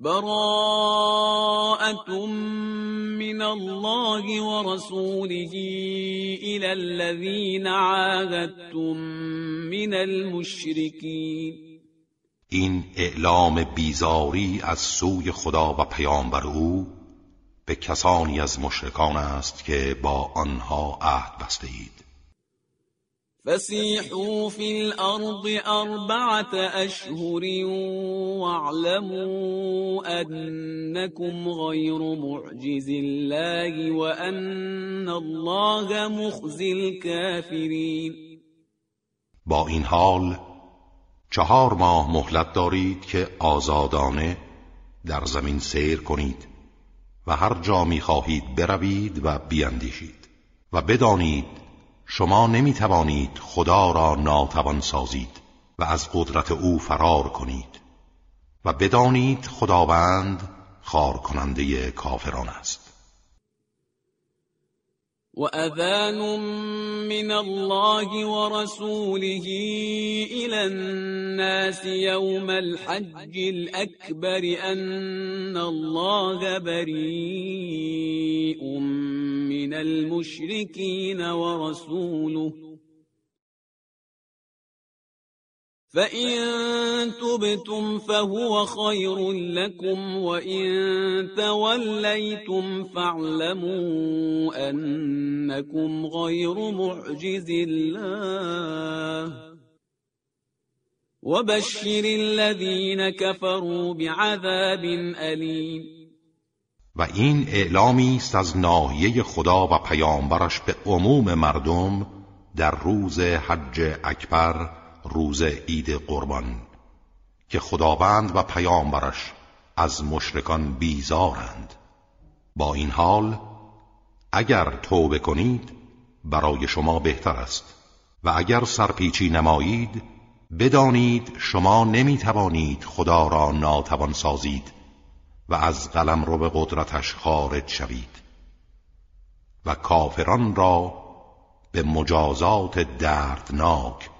براءة من الله ورسوله إلى الذين عاهدتم من المشركين. این اعلام بیزاری از سوی خدا و پیامبر او به کسانی از مشرکان است که با آنها عهد بسته اید فسيحوا في الأرض أربعة أشهر واعلموا أنكم غير معجز الله وأن الله مخزي الكافرين. با این حال چهار ماه مهلت دارید که آزادانه در زمین سیر کنید و هر جا می خواهید بروید و بیاندیشید و بدانید شما نمی توانید خدا را ناتوان سازید و از قدرت او فرار کنید و بدانید خداوند خار کننده کافران است. وأذان من الله ورسوله إلى الناس يوم الحج الأكبر أن الله بريء من المشركين ورسوله فإن تبتم فهو خير لكم وإن توليتم فاعلموا أنكم غير معجز الله وبشر الذين كفروا بعذاب أليم و این اعلامی است از ناحیه خدا و پیامبرش به عموم مردم در روز حج اکبر روز عید قربان که خداوند و پیامبرش از مشرکان بیزارند. با این حال اگر توبه کنید برای شما بهتر است. و اگر سرپیچی نمایید بدانید شما نمی توانید خدا را ناتوان سازید و از قلم رو به قدرتش خارج شوید. و کافران را به مجازات دردناک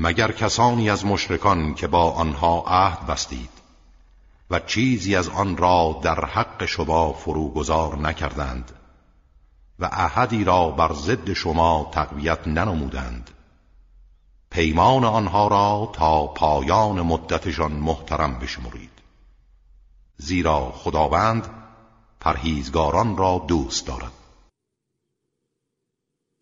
مگر کسانی از مشرکان که با آنها عهد بستید و چیزی از آن را در حق شما فروگذار نکردند و احدی را بر ضد شما تقویت ننمودند. پیمان آنها را تا پایان مدتشان محترم بشمرید. زیرا خداوند پرهیزگاران را دوست دارد.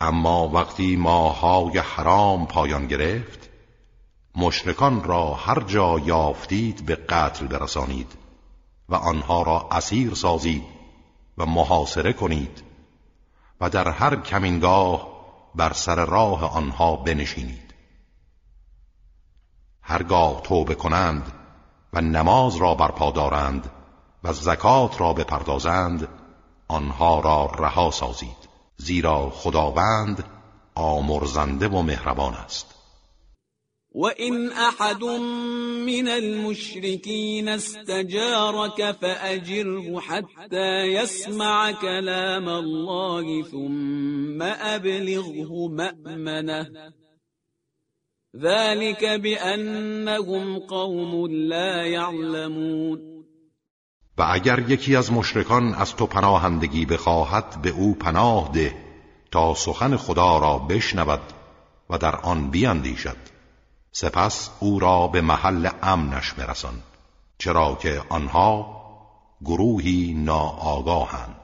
اما وقتی ماهای حرام پایان گرفت مشرکان را هر جا یافتید به قتل برسانید و آنها را اسیر سازید و محاصره کنید و در هر کمینگاه بر سر راه آنها بنشینید. هرگاه توبه کنند و نماز را برپا دارند و زکات را بپردازند آنها را رها سازید. زیرا خداوند آمرزنده و مهربان است. وإن أحد من المشركين استجارك فأجره حتى يسمع كلام الله ثم أبلغه مأمنه. ذلك بأنهم قوم لا يعلمون. و اگر یکی از مشرکان از تو پناهندگی بخواهد به او پناه ده تا سخن خدا را بشنود و در آن بیاندیشد سپس او را به محل امنش برسان چرا که آنها گروهی ناآگاهند.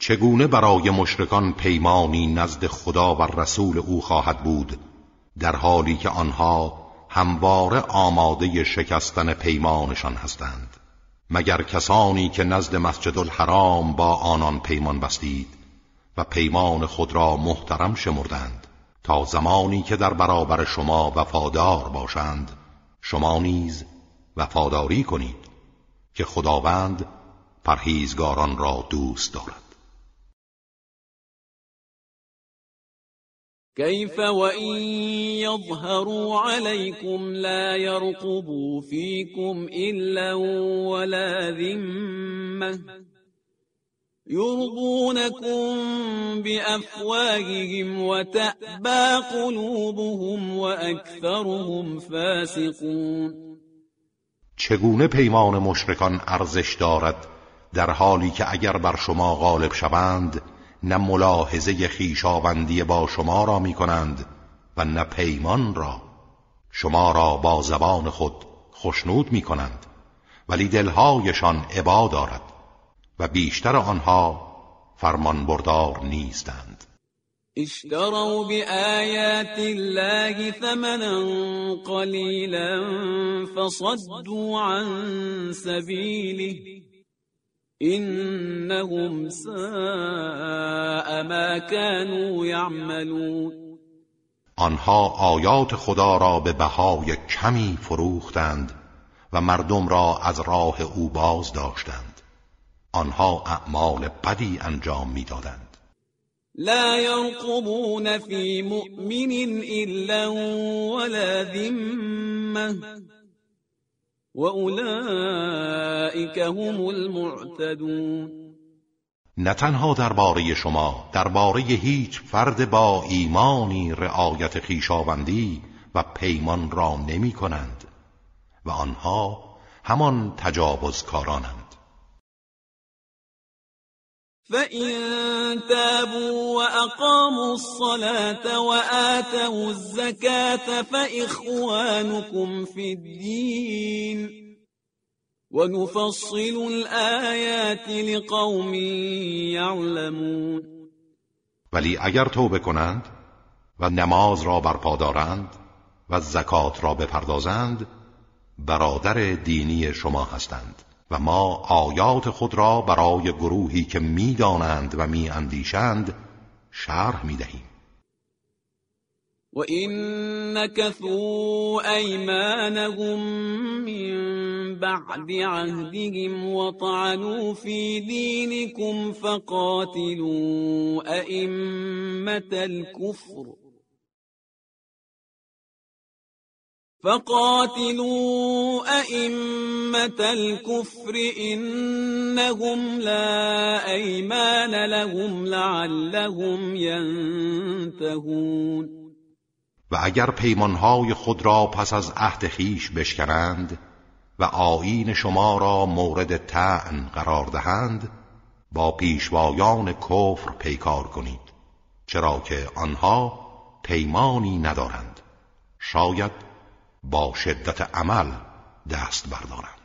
چگونه برای مشرکان پیمانی نزد خدا و رسول او خواهد بود در حالی که آنها همواره آماده شکستن پیمانشان هستند مگر کسانی که نزد مسجد الحرام با آنان پیمان بستید و پیمان خود را محترم شمردند تا زمانی که در برابر شما وفادار باشند شما نیز وفاداری کنید که خداوند پرهیزگاران را دوست دارد. كيف وإن يظهروا عليكم لا يرقبوا فيكم إلا ولا ذمة يرضونكم بأفواههم وتأبى قلوبهم وأكثرهم فاسقون. چگونه پیمان مشرکان ارزش دارد در حالی که اگر بر شما غالب شوند نه ملاحظه خیشاوندی با شما را می کنند و نه پیمان را. شما را با زبان خود خشنود می کنند ولی دلهایشان عبا دارد و بیشتر آنها فرمان بردار نیستند. اشتروا بآيات الله ثمنا قليلا فصدوا عن سبيله. إنهم ساء ما كانوا يعملون. آنها آیات خدا را به بهای کمی فروختند و مردم را از راه او باز داشتند. آنها اعمال بدی انجام می‌دادند. لا يرقبون في مؤمن إلا ولا ذمه و هم المعتدون نه تنها درباره شما درباره هیچ فرد با ایمانی رعایت خیشاوندی و پیمان را نمی کنند و آنها همان تجاوزکارانند. فإن تابوا وأقاموا الصلاة وآتوا الزكاة فإخوانكم في الدين ونفصل الآيات لقوم يعلمون ولی اگر توبه کنند و نماز را برپا دارند و زکات را بپردازند برادر دینی شما هستند. و ما آیات خود را برای گروهی که می‌دانند و میاندیشند شرح می‌دهیم. و این نکثوا ایمانهم من بعد عهدهم وطعنوا في دينكم فقاتلوا ائمه الكفر فقاتلوا أئمة الكفر إنهم لا أيمان لهم لعلهم ينتهون و اگر پیمانهای خود را پس از عهد خیش بشکنند و آیین شما را مورد تعن قرار دهند با پیشوایان کفر پیکار کنید چرا که آنها پیمانی ندارند. شاید با شدت عمل دست بردارند.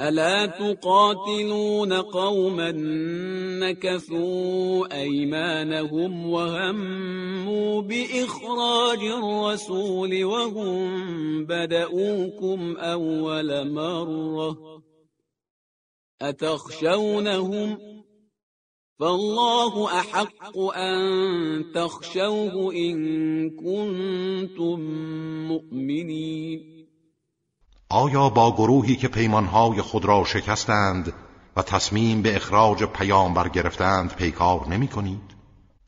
ألا تقاتلون قوما نكثوا أيمانهم وهموا بإخراج الرسول وهم بدؤوكم أول مرة أتخشونهم فالله احق ان تخشوه ان كنتم مؤمنین آیا با گروهی که پیمانهای خود را شکستند و تصمیم به اخراج پیامبر گرفتند پیکار نمی کنید؟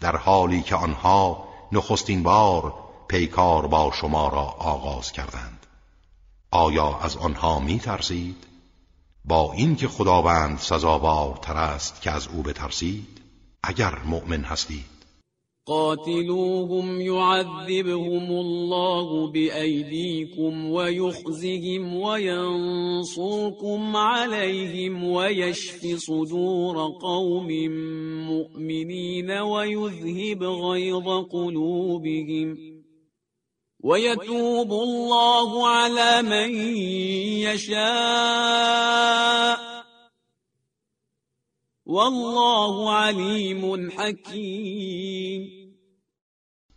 در حالی که آنها نخستین بار پیکار با شما را آغاز کردند آیا از آنها می ترسید؟ با اینکه خداوند سزاوارتر است که از او بترسید اگر مؤمن هستید. قاتلوهم يعذبهم الله بأيديكم ويخزهم وينصركم عليهم ويشف صدور قوم مؤمنين ويذهب غيظ قلوبهم. ويتوب الله على من يشاء. والله علیم حکیم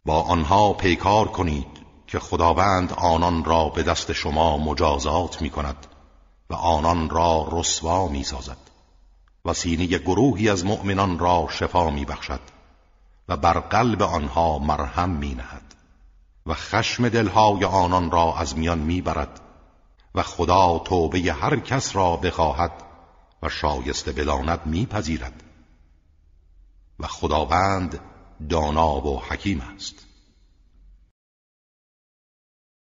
با آنها پیکار کنید که خداوند آنان را به دست شما مجازات می کند و آنان را رسوا می سازد و سینه گروهی از مؤمنان را شفا می بخشد و بر قلب آنها مرهم می نهد و خشم دلهای آنان را از میان می برد و خدا توبه هر کس را بخواهد و شایسته بداند میپذیرد و خداوند دانا و حکیم است.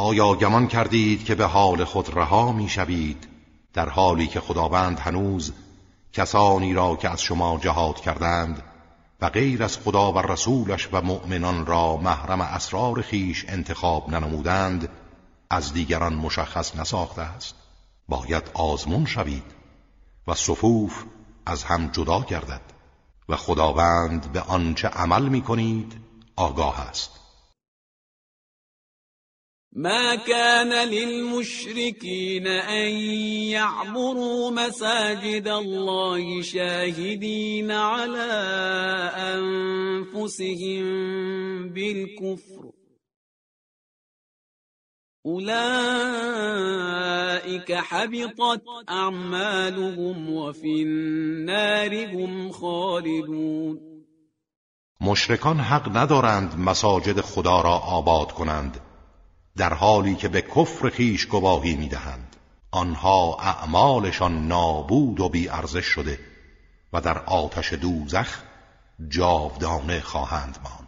آیا گمان کردید که به حال خود رها می شوید؟ در حالی که خداوند هنوز کسانی را که از شما جهاد کردند و غیر از خدا و رسولش و مؤمنان را محرم اسرار خیش انتخاب ننمودند از دیگران مشخص نساخته است. باید آزمون شوید و صفوف از هم جدا گردد و خداوند به آنچه عمل می کنید آگاه است. ما كان للمشركين أن يعمروا مساجد الله شاهدين على أنفسهم بالكفر. أولئك حبطت أعمالهم وفي النار هم خالدون. مشرکان حق ندارند مساجد خدا را آباد کنند. در حالی که به کفر خیش گواهی می‌دهند. آنها اعمالشان نابود و بی ارزش شده و در آتش دوزخ جاودانه خواهند ماند.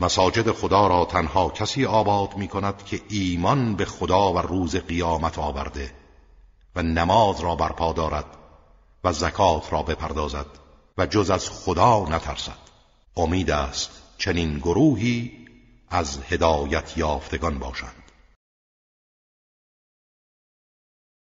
مساجد خدا را تنها کسی آباد می کند که ایمان به خدا و روز قیامت آورده و نماز را برپا دارد و زکات را بپردازد و جز از خدا نترسد. امید است چنین گروهی از هدایت یافتگان باشند.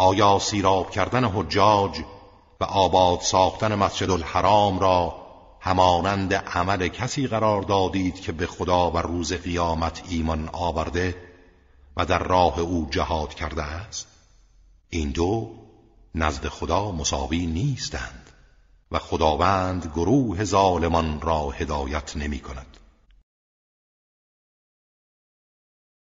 آیا سیراب کردن حجاج و آباد ساختن مسجد الحرام را همانند عمل کسی قرار دادید که به خدا و روز قیامت ایمان آورده و در راه او جهاد کرده است؟ این دو نزد خدا مساوی نیستند و خداوند گروه ظالمان را هدایت نمی کند.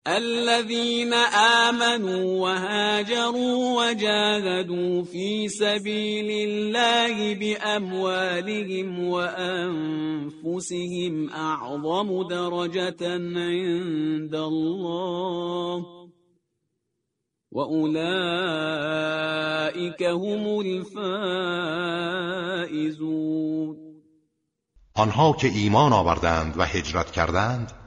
الذين آمنوا وهاجروا وجاهدوا في سبيل الله بأموالهم وأنفسهم أعظم درجة عند الله. و اولئک هم الفائزون. آنها که ایمان آوردند و هجرت کردند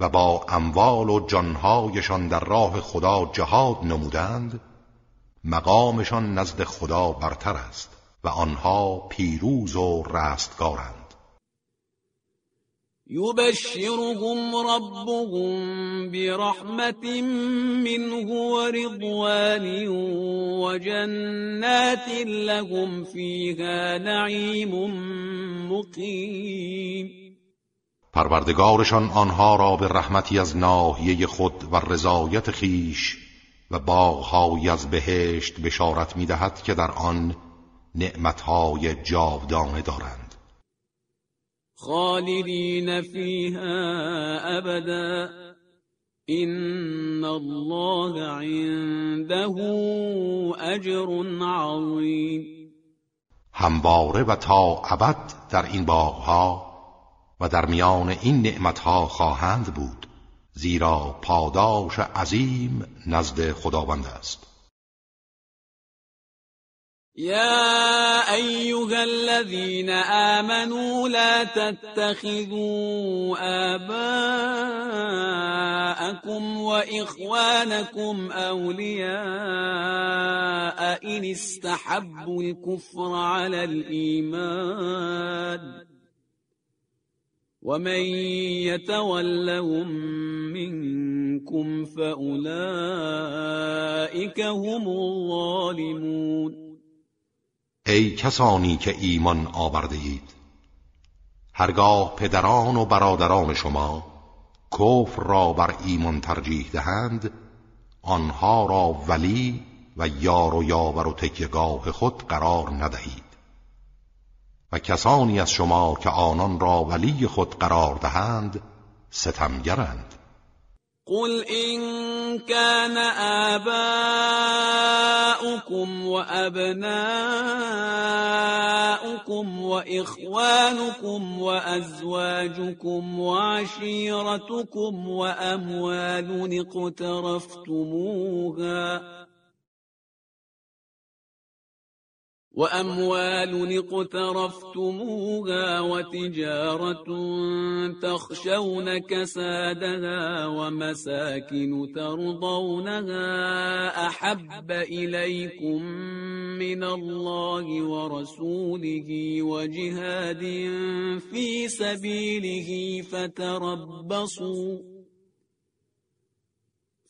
و با اموال و جانهایشان در راه خدا جهاد نمودند مقامشان نزد خدا برتر است و آنها پیروز و رستگارند. يبشرهم ربهم برحمة منه ورضوان وجنات لهم فيها نعيم مقيم پروردگارشان آنها را به رحمتی از ناحیه خود و رضایت خیش و باغهایی از بهشت بشارت می‌دهد که در آن نعمتهای جاودانه دارند. خالدین فیها ابدا. این الله عنده اجر عظیم. همواره و تا ابد در این باغها در میان این نعمتها خواهند بود زیرا پاداش عظیم نزد خداوند است. يا ايها الذين امنوا لا تتخذوا اباءكم واخوانكم اولياء ان استحبوا الكفر على الايمان ومن يتولهم منكم فاولئك هم الظالمون ای کسانی که ایمان آورده اید. هرگاه پدران و برادران شما کفر را بر ایمان ترجیح دهند آنها را ولی و یار و یاور و تکیگاه خود قرار ندهید. و کسانی از شما که آنان را ولی خود قرار دهند ستمگرند. قل إن كان آباؤكم وأبناؤكم وإخوانكم وأزواجكم وعشيرتكم وأموال اقترفتموها وأموال اقترفتموها وتجارة تخشون كسادها ومساكن ترضونها أحب إليكم من الله ورسوله وجهاد في سبيله فتربصوا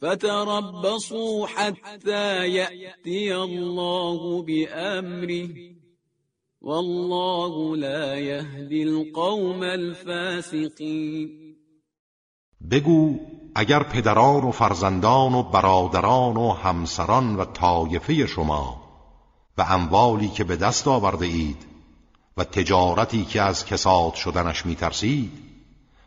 فتربصوا حتى يأتي الله بأمره. والله لا يهدي القوم الفاسقين. بگو اگر پدران و فرزندان و برادران و همسران و طایفه شما و اموالی که به دست آورده اید و تجارتی که از کساد شدنش میترسید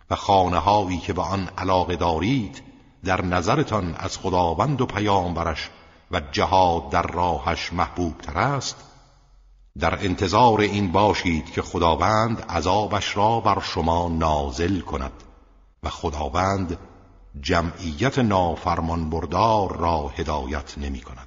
و خانه هایی که به آن علاقه دارید در نظرتان از خداوند و پیامبرش و جهاد در راهش محبوب تر است؟ در انتظار این باشید که خداوند عذابش را بر شما نازل کند و خداوند جمعیت نافرمان بردار را هدایت نمی کند.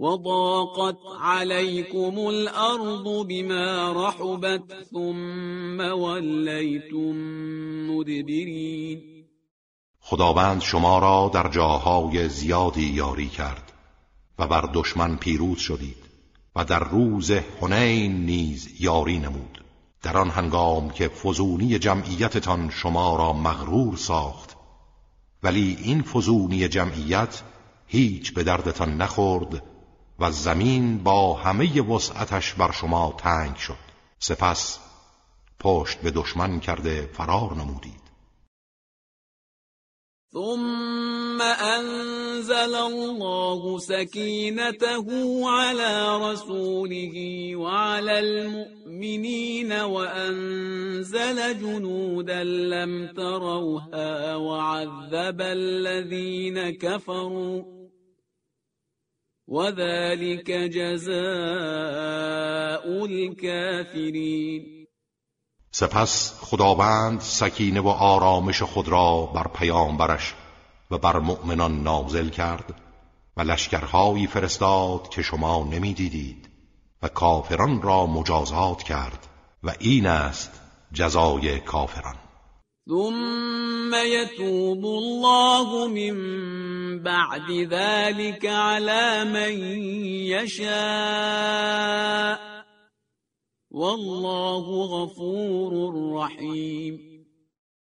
وضاقت عليكم الأرض بما رحبت ثم وليتم مدبرین خداوند شما را در جاهای زیادی یاری کرد و بر دشمن پیروز شدید و در روز حنین نیز یاری نمود. در آن هنگام که فزونی جمعیتتان شما را مغرور ساخت ولی این فزونی جمعیت هیچ به دردتان نخورد و زمین با همه وسعتش بر شما تنگ شد. سپس پشت به دشمن کرده فرار نمودید. ثم انزل الله سكينته على رسوله وعلى المؤمنين وأنزل جنودا لم تروها وعذب الذين كفروا وذلك جزاء الكافرين. سپس خداوند سکینه و آرامش خود را بر پیامبرش و بر مؤمنان نازل کرد و لشکرهایی فرستاد که شما نمی‌دیدید و کافران را مجازات کرد و این است جزای کافران. ثم يتوب الله من بعد ذلك على من يشاء والله غفور رحیم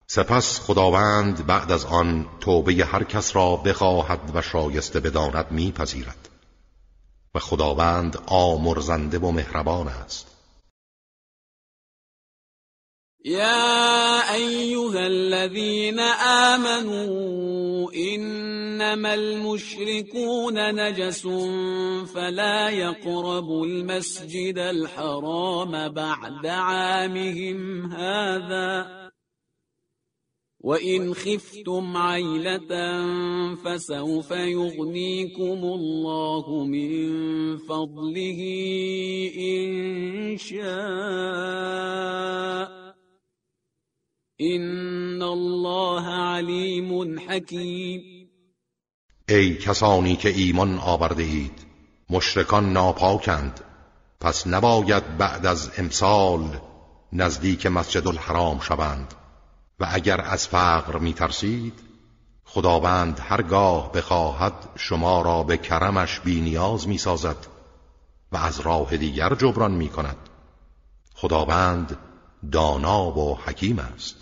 سپس خداوند بعد از آن توبه هر کس را بخواهد و شایسته بداند میپذیرد. و خداوند آمرزنده و مهربان است. يا أيها الذين آمنوا إنما المشركون نجس فلا يقربوا المسجد الحرام بعد عامهم هذا وإن خفتم عيلة فسوف يغنيكم الله من فضله إن شاء این الله علیم حکیم ای کسانی که ایمان آورده اید مشرکان ناپاکند. پس نباید بعد از امسال نزدیک مسجد الحرام شوند. و اگر از فقر می ترسید خداوند هرگاه بخواهد شما را به کرمش می سازد و از راه دیگر جبران می کند خداوند دانا و حکیم است.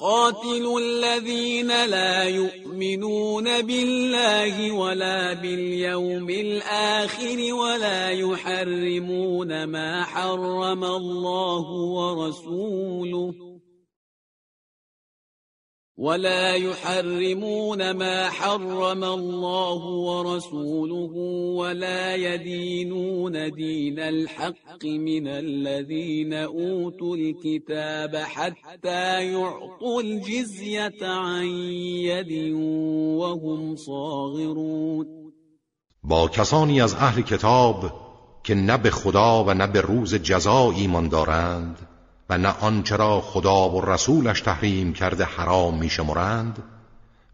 قاتلوا الذين لا يؤمنون بالله ولا باليوم الآخر ولا يحرمون ما حرم الله ورسوله ولا يحرمون ما حرم الله ورسوله ولا يدينون دين الحق من الذين أوتوا الكتاب حتى يعطوا الجزية عن يد وهم صاغرون. با کسانی از أهل کتاب که نه به خدا و نه به روز جزا ایمان دارند و نه آنچه را خدا و رسولش تحریم کرده حرام میشمرند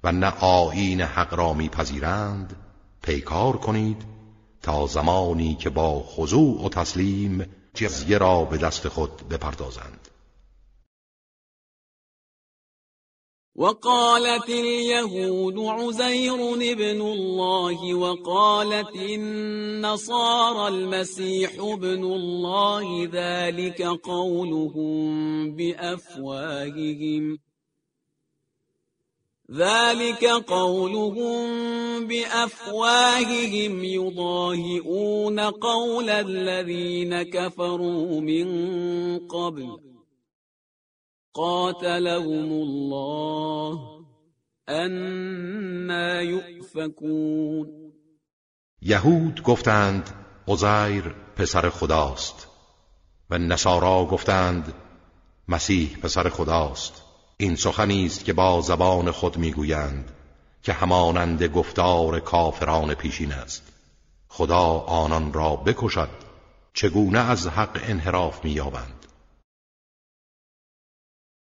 و نه آیین حق را میپذیرند پیکار کنید تا زمانی که با خضوع و تسلیم جزیه را به دست خود بپردازند. وقالت اليهود عزير ابن الله وقالت النصارى المسيح ابن الله ذلك قولهم بأفواههم. ذلك قولهم بأفواههم يضاهئون قول الذين كفروا من قبل. قاتلهم الله انا یؤفکون یهود گفتند عزیر پسر خداست. و نصارا گفتند مسیح پسر خداست. این سخنی است که با زبان خود می‌گویند که همانند گفتار کافران پیشین است. خدا آنان را بکشد چگونه از حق انحراف مییابند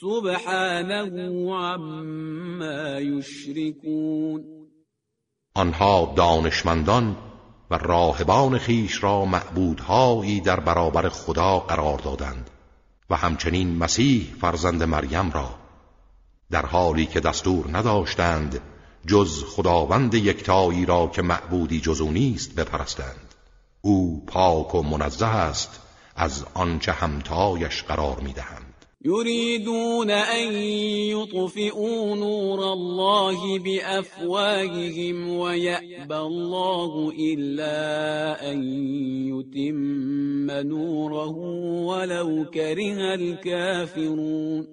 سبحانه عما یشرکون. آنها دانشمندان و راهبان خیش را معبودهایی در برابر خدا قرار دادند و همچنین مسیح فرزند مریم را. در حالی که دستور نداشتند جز خداوند یکتایی را که معبودی جزو نیست بپرستند. او پاک و منزه است از آنچه همتایش قرار می‌دهند. يريدون أن يطفئوا نور الله بأفواههم ويأبى الله إلا أن يتم نوره ولو كره الكافرون.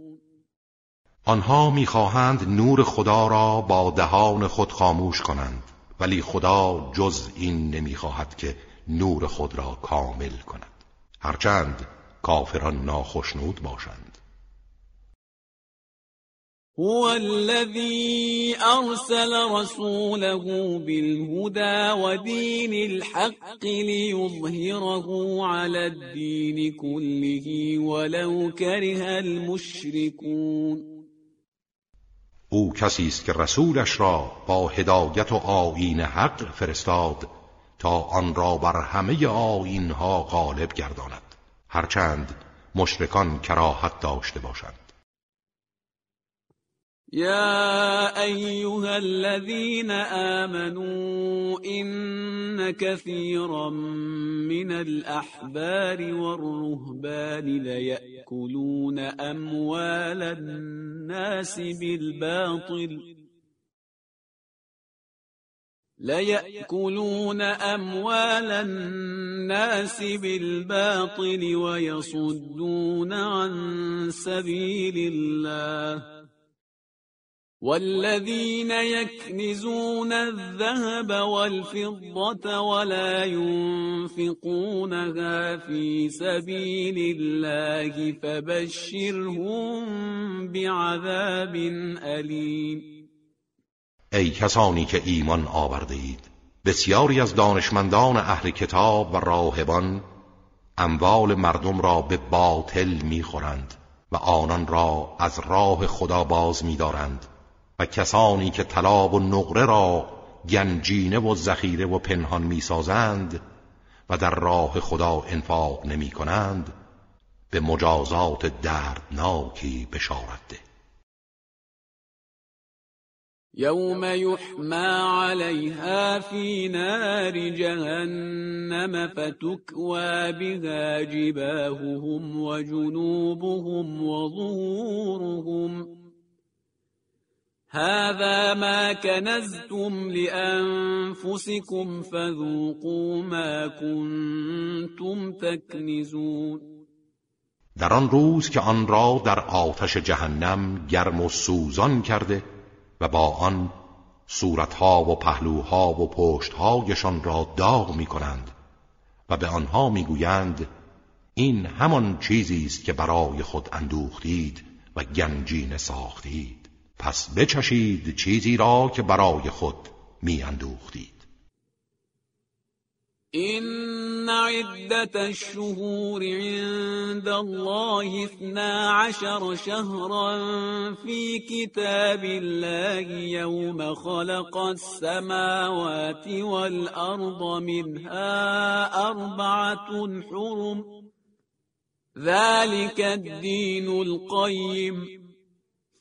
آنها می‌خواهند نور خدا را با دهان خود خاموش کنند ولی خدا جز این نمی‌خواهد که نور خود را کامل کند. هرچند کافران ناخشنود باشند. هو الذي أرسل رسوله بالهدى ودين الحق ليظهره على الدين كله ولو كره المشركون. او کسی است که رسولش را با هدایت و آیین حق فرستاد تا آن را بر همه آیینها غالب گرداند. هرچند مشرکان کراهت داشته باشند. يا أيها الذين آمنوا إن كثيرا من الأحبار والرهبان ليأكلون أموال الناس بالباطل ليأكلون أموال الناس بالباطل ويصدون عن سبيل الله والذين يكنزون الذهب والفضة ولا ينفقونها في سبيل الله فبشرهم بعذاب أليم. ای کسانی که ایمان آورده اید بسیاری از دانشمندان اهل کتاب و راهبان اموال مردم را به باطل می‌خورند و آنان را از راه خدا باز میدارند. و کسانی که طلا و نقره را گنجینه و ذخیره و پنهان می‌سازند و در راه خدا انفاق نمی کنند به مجازات دردناکی بشارت ده. يوم يحمى عليها في نار جهنم فتكوى بها جباههم وجنوبهم وظهورهم هذا ما كنزتم لأنفسكم فذوقوا ما كنتم تکنزون در آن روز که آن را در آتش جهنم گرم و سوزان کرده و با آن صورتها و پهلوها و پشتهایشان را داغ می کنند و به آنها می‌گویند این همان چیزی است که برای خود اندوختید و گنجین ساختید. پس بچشید چیزی را که برای خود می اندوختید إن عدة الشهور عند الله اثنا عشر شهرا في كتاب الله يوم خلق السماوات والأرض منها أربعة حرم. ذلك الدين القيم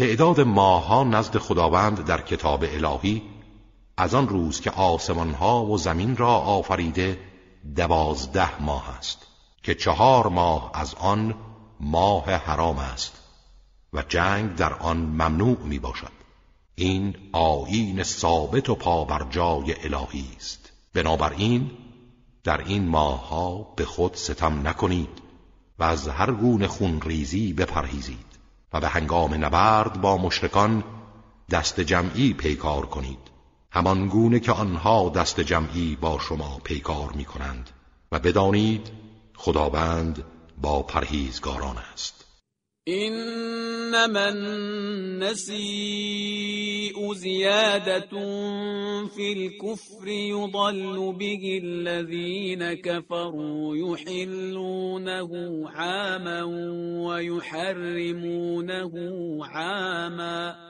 تعداد ماهها نزد خداوند در کتاب الهی از آن روز که آسمانها و زمین را آفریده دوازده ماه است که چهار ماه از آن ماه حرام است و جنگ در آن ممنوع می باشد این آیین ثابت و پابرجای الهی است. بنابراین در این ماهها به خود ستم نکنید و از هر گونه خونریزی بپرهیزید. و به هنگام نبرد با مشرکان دست جمعی پیکار کنید. همان گونه که آنها دست جمعی با شما پیکار می کنند و بدانید خداوند با پرهیزگاران است. إنما النسيء زيادة في الكفر يضل به الذين كفروا يحلونه عاما ويحرمونه عاما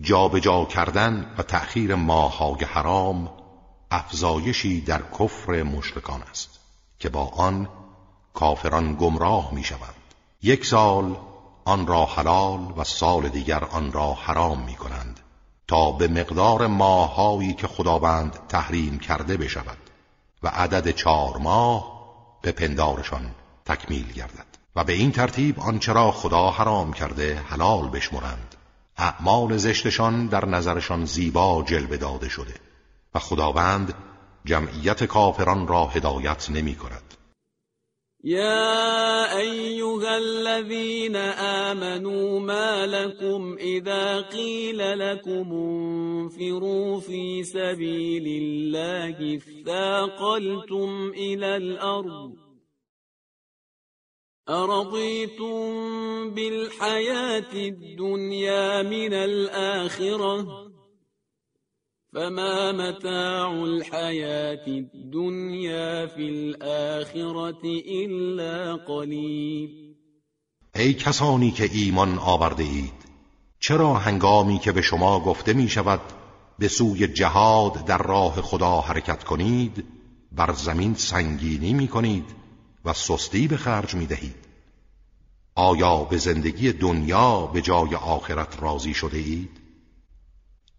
جابجا کردن و تأخیر ماهای حرام افزایشی در کفر مشرکان است که با آن کافران گمراه می شوند یک سال آن را حلال و سال دیگر آن را حرام می کنند تا به مقدار ماهایی که خداوند تحریم کرده بشود و عدد چهار ماه به پندارشان تکمیل گردد و به این ترتیب آنچه را خدا حرام کرده حلال بشمرند. اعمال زشتشان در نظرشان زیبا جلوه داده شده و خداوند جمعیت کافران را هدایت نمی کند. يا أيها الذين آمنوا ما لكم إذا قيل لكم انفروا في سبيل الله اثاقلتم إلى الأرض أرضيتم بالحياة الدنيا من الآخرة فما متاع الحياة الدنيا في الآخرة إلا قليل. ای کسانی که ایمان آورده اید چرا هنگامی که به شما گفته می شود به سوی جهاد در راه خدا حرکت کنید بر زمین سنگینی می کنید؟ و سستی به خرج می دهید آیا به زندگی دنیا به جای آخرت راضی شده اید؟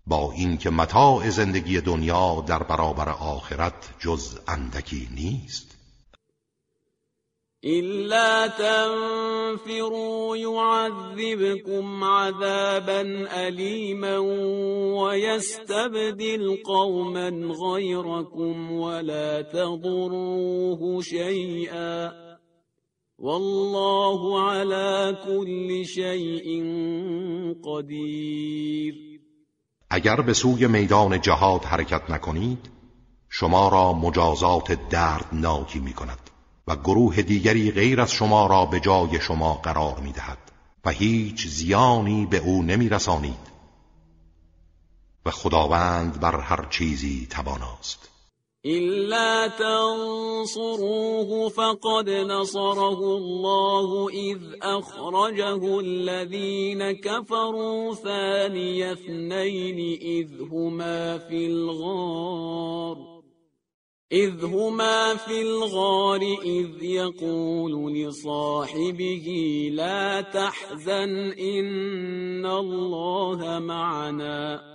با اینکه متاع زندگی دنیا در برابر آخرت جز اندکی نیست إلا تنفروا يعذبكم عذابا أليما ويستبدل قوما غيركم ولا تضروه شيئا والله على كل شيء قدير. اگر به سوی میدان جهاد حرکت نکنید شما را مجازات دردناکی می کند و گروه دیگری غیر از شما را به جای شما قرار می دهد و هیچ زیانی به او نمی رسانید و خداوند بر هر چیزی تواناست. إلا تنصروه فقد نصره الله إذ أخرجه الذين كفروا ثاني اثنين إذ هما في الغار. إذ هما في الغار إذ يقول لصاحبه لا تحزن إن الله معنا.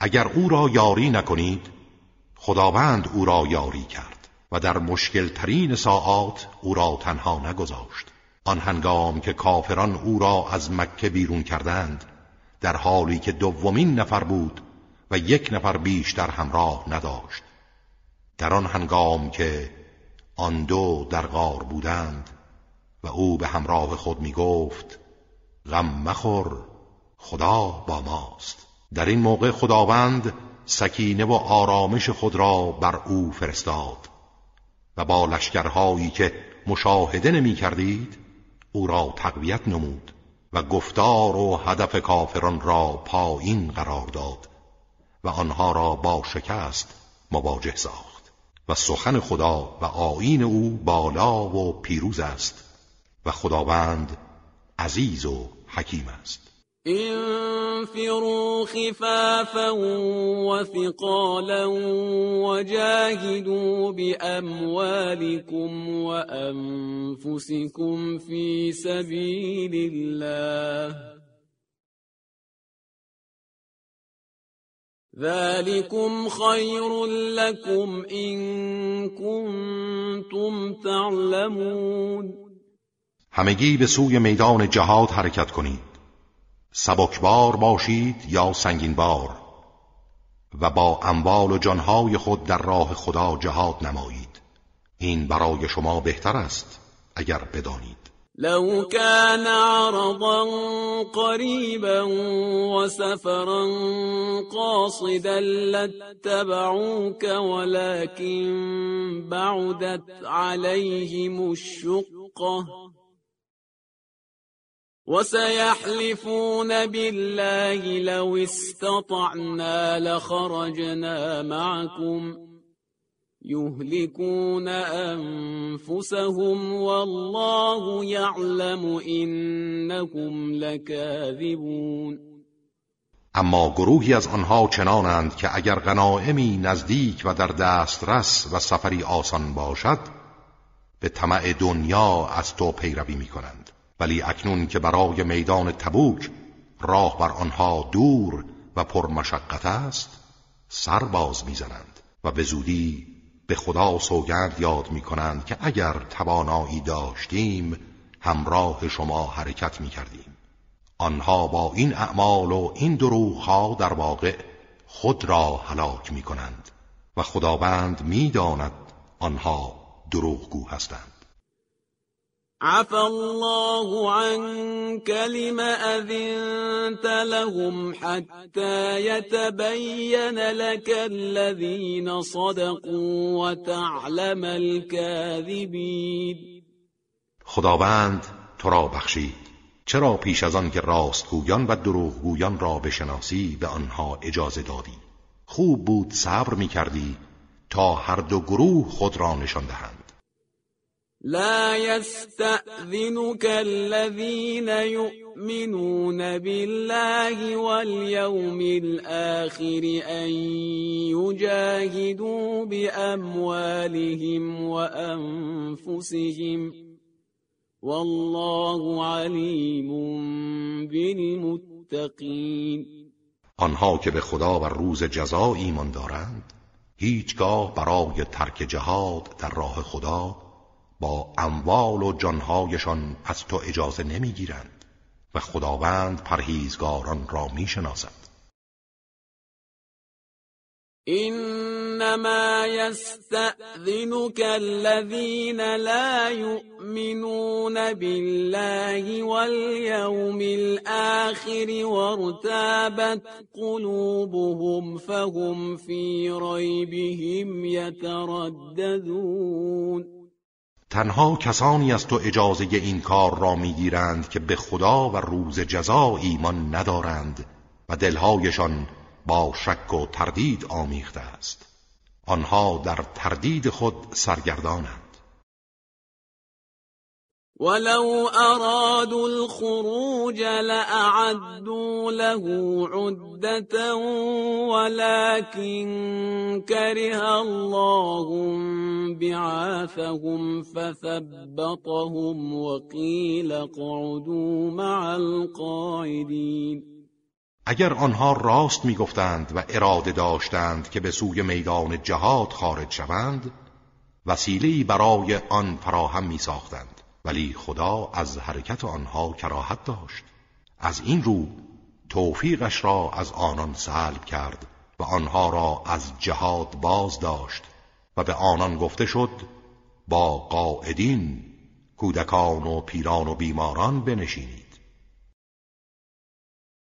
اگر او را یاری نکنید خداوند او را یاری کرد و در مشکل ترین ساعات او را تنها نگذاشت. آن هنگام که کافران او را از مکه بیرون کردند در حالی که دومین نفر بود و یک نفر بیشتر همراه نداشت. در آن هنگام که آن دو در غار بودند و او به همراه خود می گفت غم مخور خدا با ماست. در این موقع خداوند سکینه و آرامش خود را بر او فرستاد. و با لشکرهایی که مشاهده نمی کردید او را تقویت نمود و گفتار و هدف کافران را پایین قرار داد و آنها را با شکست مواجه ساخت. و سخن خدا و آیین او بالا و پیروز است و خداوند عزیز و حکیم است. انفروا خفافا وثقالا وجاهدوا بأموالكم وأنفسكم في سبيل الله. ذلكم خير لكم إن كنتم تعلمون. همگی به سوی میدان جهاد حرکت کنید. سبکبار باشید یا سنگینبار و با اموال و جانهای خود در راه خدا جهاد نمایید. این برای شما بهتر است اگر بدانید. لو كان عرضا قريبا وسفرا قاصدا لاتبعوك ولكن بعدت عليهم الشقه وسيحلفون بالله لو استطعنا لخرجنا معكم يهلكون انفسهم والله يعلم انكم لكاذبون. اما گروهی از آنها چنانند که اگر غنائمی نزدیک و در دسترس و سفری آسان باشد به طمع دنیا از تو پیروی می کنند ولی اکنون که برای میدان تبوک راه بر آنها دور و پرمشقت است سر باز می‌زنند و به زودی به خدا سوگند یاد می کنند که اگر توانایی داشتیم همراه شما حرکت می کردیم آنها با این اعمال و این دروغها در واقع خود را هلاک می کنند و خداوند می‌داند آنها دروغگو هستند. عفى الله عنك لم أذنت لهم حتى يتبين لك الذين صدقوا وتعلم الكاذبين. خداوند تو را بخشید. چرا پیش از آن که راستگویان و دروغگویان را بشناسی به آنها اجازه دادی؟ خوب بود صبر می کردی تا هر دو گروه خود را نشان دهند. لا يستأذنك الذين يؤمنون بالله واليوم الآخر أن يجاهدوا بأموالهم وأنفسهم والله عليم بالمتقين. آنها که به خدا و روز جزا ایمان دارند هیچگاه برای ترک جهاد در راه خدا با اموال و جانهایشان از تو اجازه نمی‌گیرند و خداوند پرهیزگاران را می‌شناسد. انما يستأذنك الذين لا يؤمنون بالله واليوم الآخر وارتابت قلوبهم فهم في ريبهم يترددون تنها کسانی از تو اجازه این کار را می‌گیرند که به خدا و روز جزا ایمان ندارند و دلهایشان با شک و تردید آمیخته است. آنها در تردید خود سرگردانند. ولو أرادوا الخروج لأعدوا له عدة ولكن كره الله بعاثهم فثبطهم وقيل اقعدوا مع القاعدين اگر آنها راست می‌گفتند و اراده داشتند که به سوی میدان جهاد خارج شوند وسیله‌ای برای آن فراهم می ساختند ولی خدا از حرکت آنها کراهت داشت. از این رو توفیقش را از آنان سلب کرد و آنها را از جهاد باز داشت و به آنان گفته شد با قاعدین کودکان و پیران و بیماران بنشینید.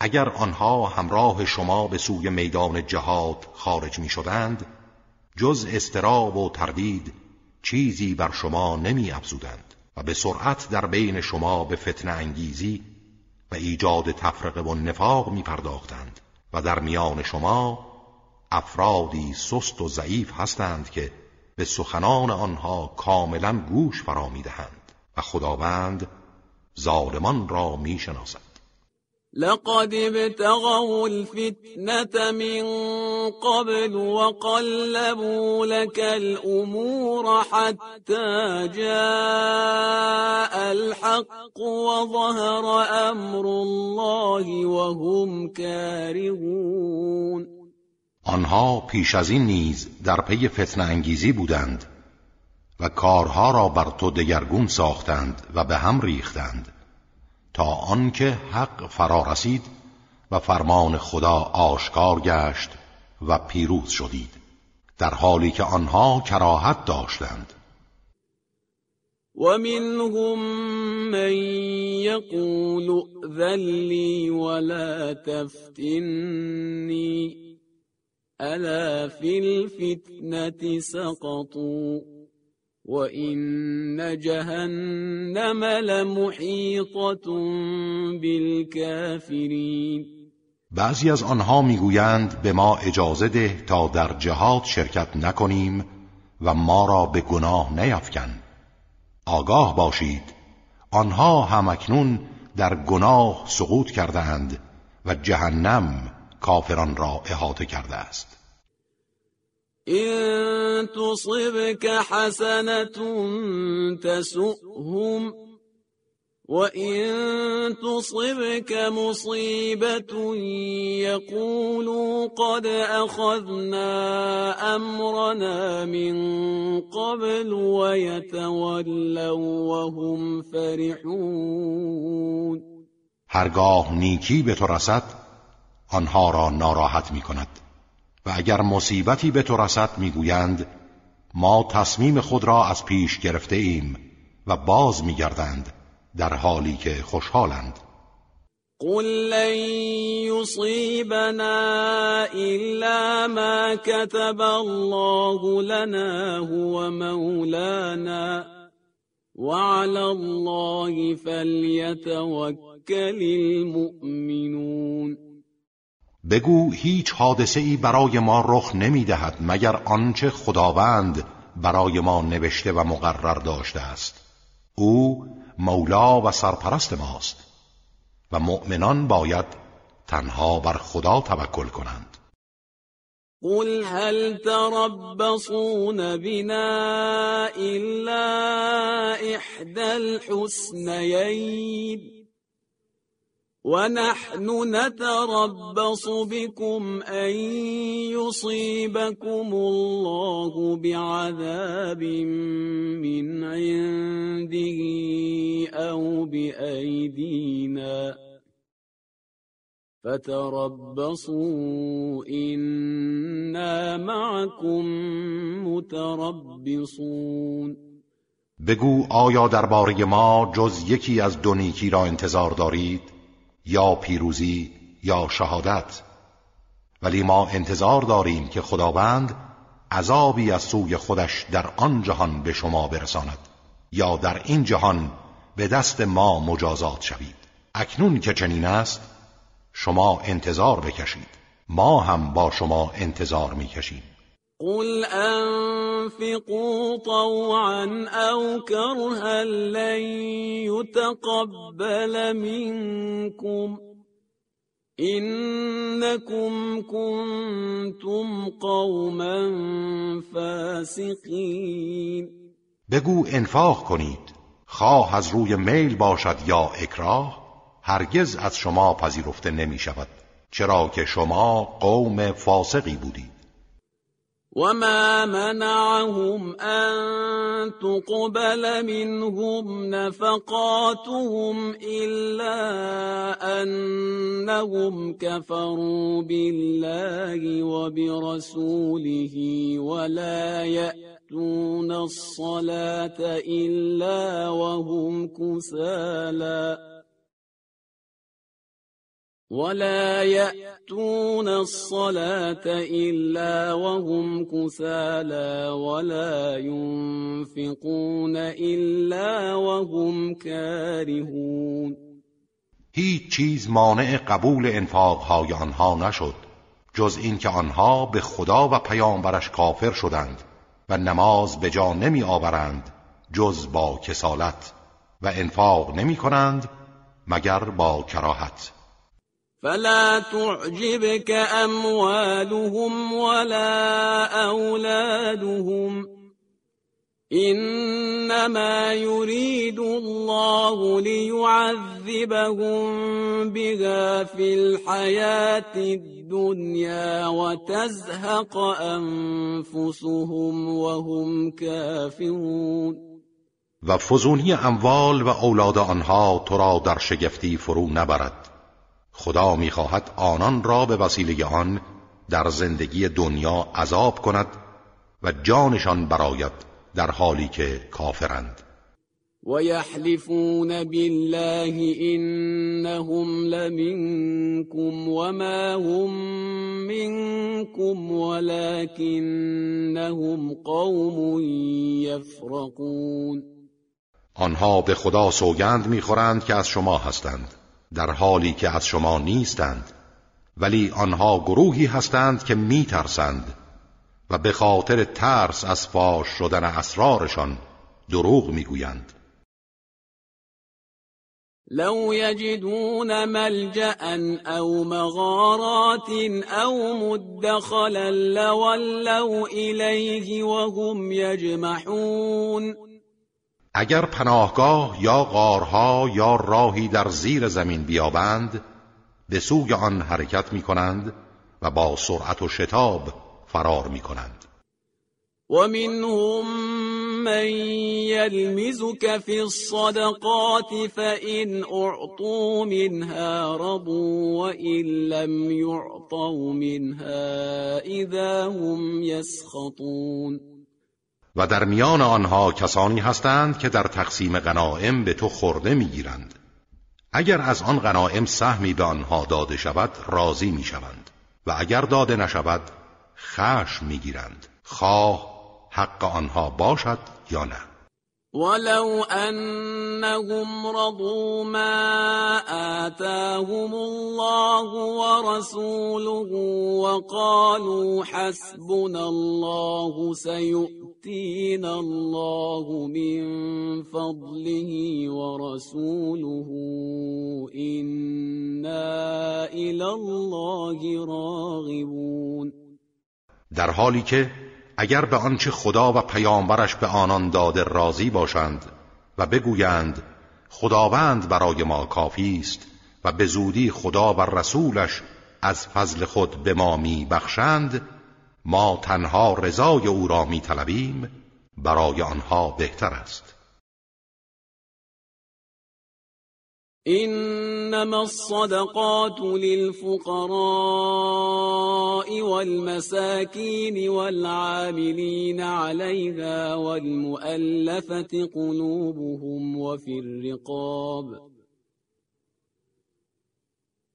اگر آنها همراه شما به سوی میدان جهاد خارج می شدند جز استراب و تردید چیزی بر شما نمی و به سرعت در بین شما به فتن انگیزی و ایجاد تفرقه و نفاق می پرداختند و در میان شما افرادی سست و ضعیف هستند که به سخنان آنها کاملا گوش فرا می‌دهند و خداوند ظالمان را می‌شناسد. لقد ابتغوا الفتنة من قبل وقلبوا لك الأمور حتى جاء الحق وظهر أمر الله وهم كارهون. آنها پیش از این نیز در پی فتن انگیزی بودند و کارها را بر تو دگرگون ساختند و به هم ریختند. تا آنکه حق فرا رسید و فرمان خدا آشکار گشت و پیروز شدید در حالی که آنها کراهت داشتند. ومنهم من يقول ذلی ولا تفتنی الا في الفتنة سقطوا. وإن جهنم لمحيطة بالكافرين بعضی از آنها می‌گویند به ما اجازه ده تا در جهاد شرکت نکنیم و ما را به گناه نیفکن آگاه باشید. آنها همکنون در گناه سقوط کردند و جهنم کافران را احاطه کرده است. این تصبك حسنة تسؤهم وإن تصبك مصيبة يقولوا قد أخذنا أمرنا من قبل ويتولوا وهم فرحون. هرگاه نیکی به تو رسد آنها را ناراحت می کند و اگر مصیبتی به تو رسد می‌گویند ما تصمیم خود را از پیش گرفته ایم و باز میگردند در حالی که خوشحالند. قل لن يصيبنا إلا ما كتب الله لنا هو مولانا. وعلى الله فليتوكل المؤمنون. بگو هیچ حادثه ای برای ما رخ نمی دهد مگر آنچه خداوند برای ما نوشته و مقرر داشته است. او مولا و سرپرست ماست و مؤمنان باید تنها بر خدا توکل کنند. قل هل تربصون بنا الا احدى الحسنيين؟ ونحن نتربص بكم أن يصيبكم الله بعذاب من عنده أو بأيدينا. فتربصوا إنا معكم متربصون. بگو آیا درباره ما جز یکی از دو نیکی را انتظار دارید؟ یا پیروزی یا شهادت. ولی ما انتظار داریم که خداوند عذابی از سوی خودش در آن جهان به شما برساند یا در این جهان به دست ما مجازات شوید. اکنون که چنین است شما انتظار بکشید. ما هم با شما انتظار می‌کشیم. قل انفقوا طوعا او كرها لن يتقبل منكم انكم كنتم قوما فاسقين بگو انفاق کنید. خواه از روی میل باشد یا اکراه هرگز از شما پذیرفته نمی شود چرا که شما قوم فاسقی بودید. وما منعهم أن تقبل منهم نفقاتهم إلا أنهم كفروا بالله وبرسوله ولا يأتون الصلاة إلا وهم كسالى ولا يأتون الصلاة إلا وهم كسالى ولا ينفقون إلا وهم كارهون. هیچ چیز مانع قبول انفاقهای آنها نشد جز اینکه آنها به خدا و پیامبرش کافر شدند و نماز به جا نمی آورند جز با کسالت و انفاق نمی کنند مگر با کراهت. فلا تعجبك أموالهم ولا أولادهم. إنما يريد الله ليعذبهم بها في الحياة الدنيا وتزهق أنفسهم وهم كافرون. و فزونی اموال و أولاد آنها تو را در شگفتی فرو نبرد. خدا می‌خواهد آنان را به وسیله آن در زندگی دنیا عذاب کند و جانشان براید در حالی که کافرند. ويحلفون بالله إنهم لمنكم وما هم منكم ولكنهم قوم يفرقون. آنها به خدا سوگند می‌خورند که از شما هستند. در حالی که از شما نیستند ولی آنها گروهی هستند که میترسند و به خاطر ترس از فاش شدن اسرارشان دروغ می‌گویند. لو يجدون ملجأ او مغارات او مدخلا لولوا الیه وهم یجمحون اگر پناهگاه یا غارها یا راهی در زیر زمین بیابند به سوی آن حرکت می کنند و با سرعت و شتاب فرار می کنند و منهم من یلمزك فی الصدقات فإن اعطوا منها رضوا وإن لم يعطوا منها اذا هم يسخطون و در میان آنها کسانی هستند که در تقسیم غنائم به تو خورده می‌گیرند. اگر از آن غنائم سهمی به آنها داده شود راضی می‌شوند. و اگر داده نشود خشم می‌گیرند. خواه حق آنها باشد یا نه. ولو انهم رضوا ما آتاهم الله ورسوله وقالوا حسبنا الله سيؤتينا الله من فضله ورسوله إنا إلى الله راغبون در حالی که اگر به آنچه خدا و پیامبرش به آنان داده راضی باشند و بگویند خداوند برای ما کافی است و به زودی خدا و رسولش از فضل خود به ما می بخشند ما تنها رضای او را می طلبیم برای آنها بهتر است. إنما الصدقات للفقراء والمساكين والعاملين عليها والمؤلفة قلوبهم وفي الرقاب.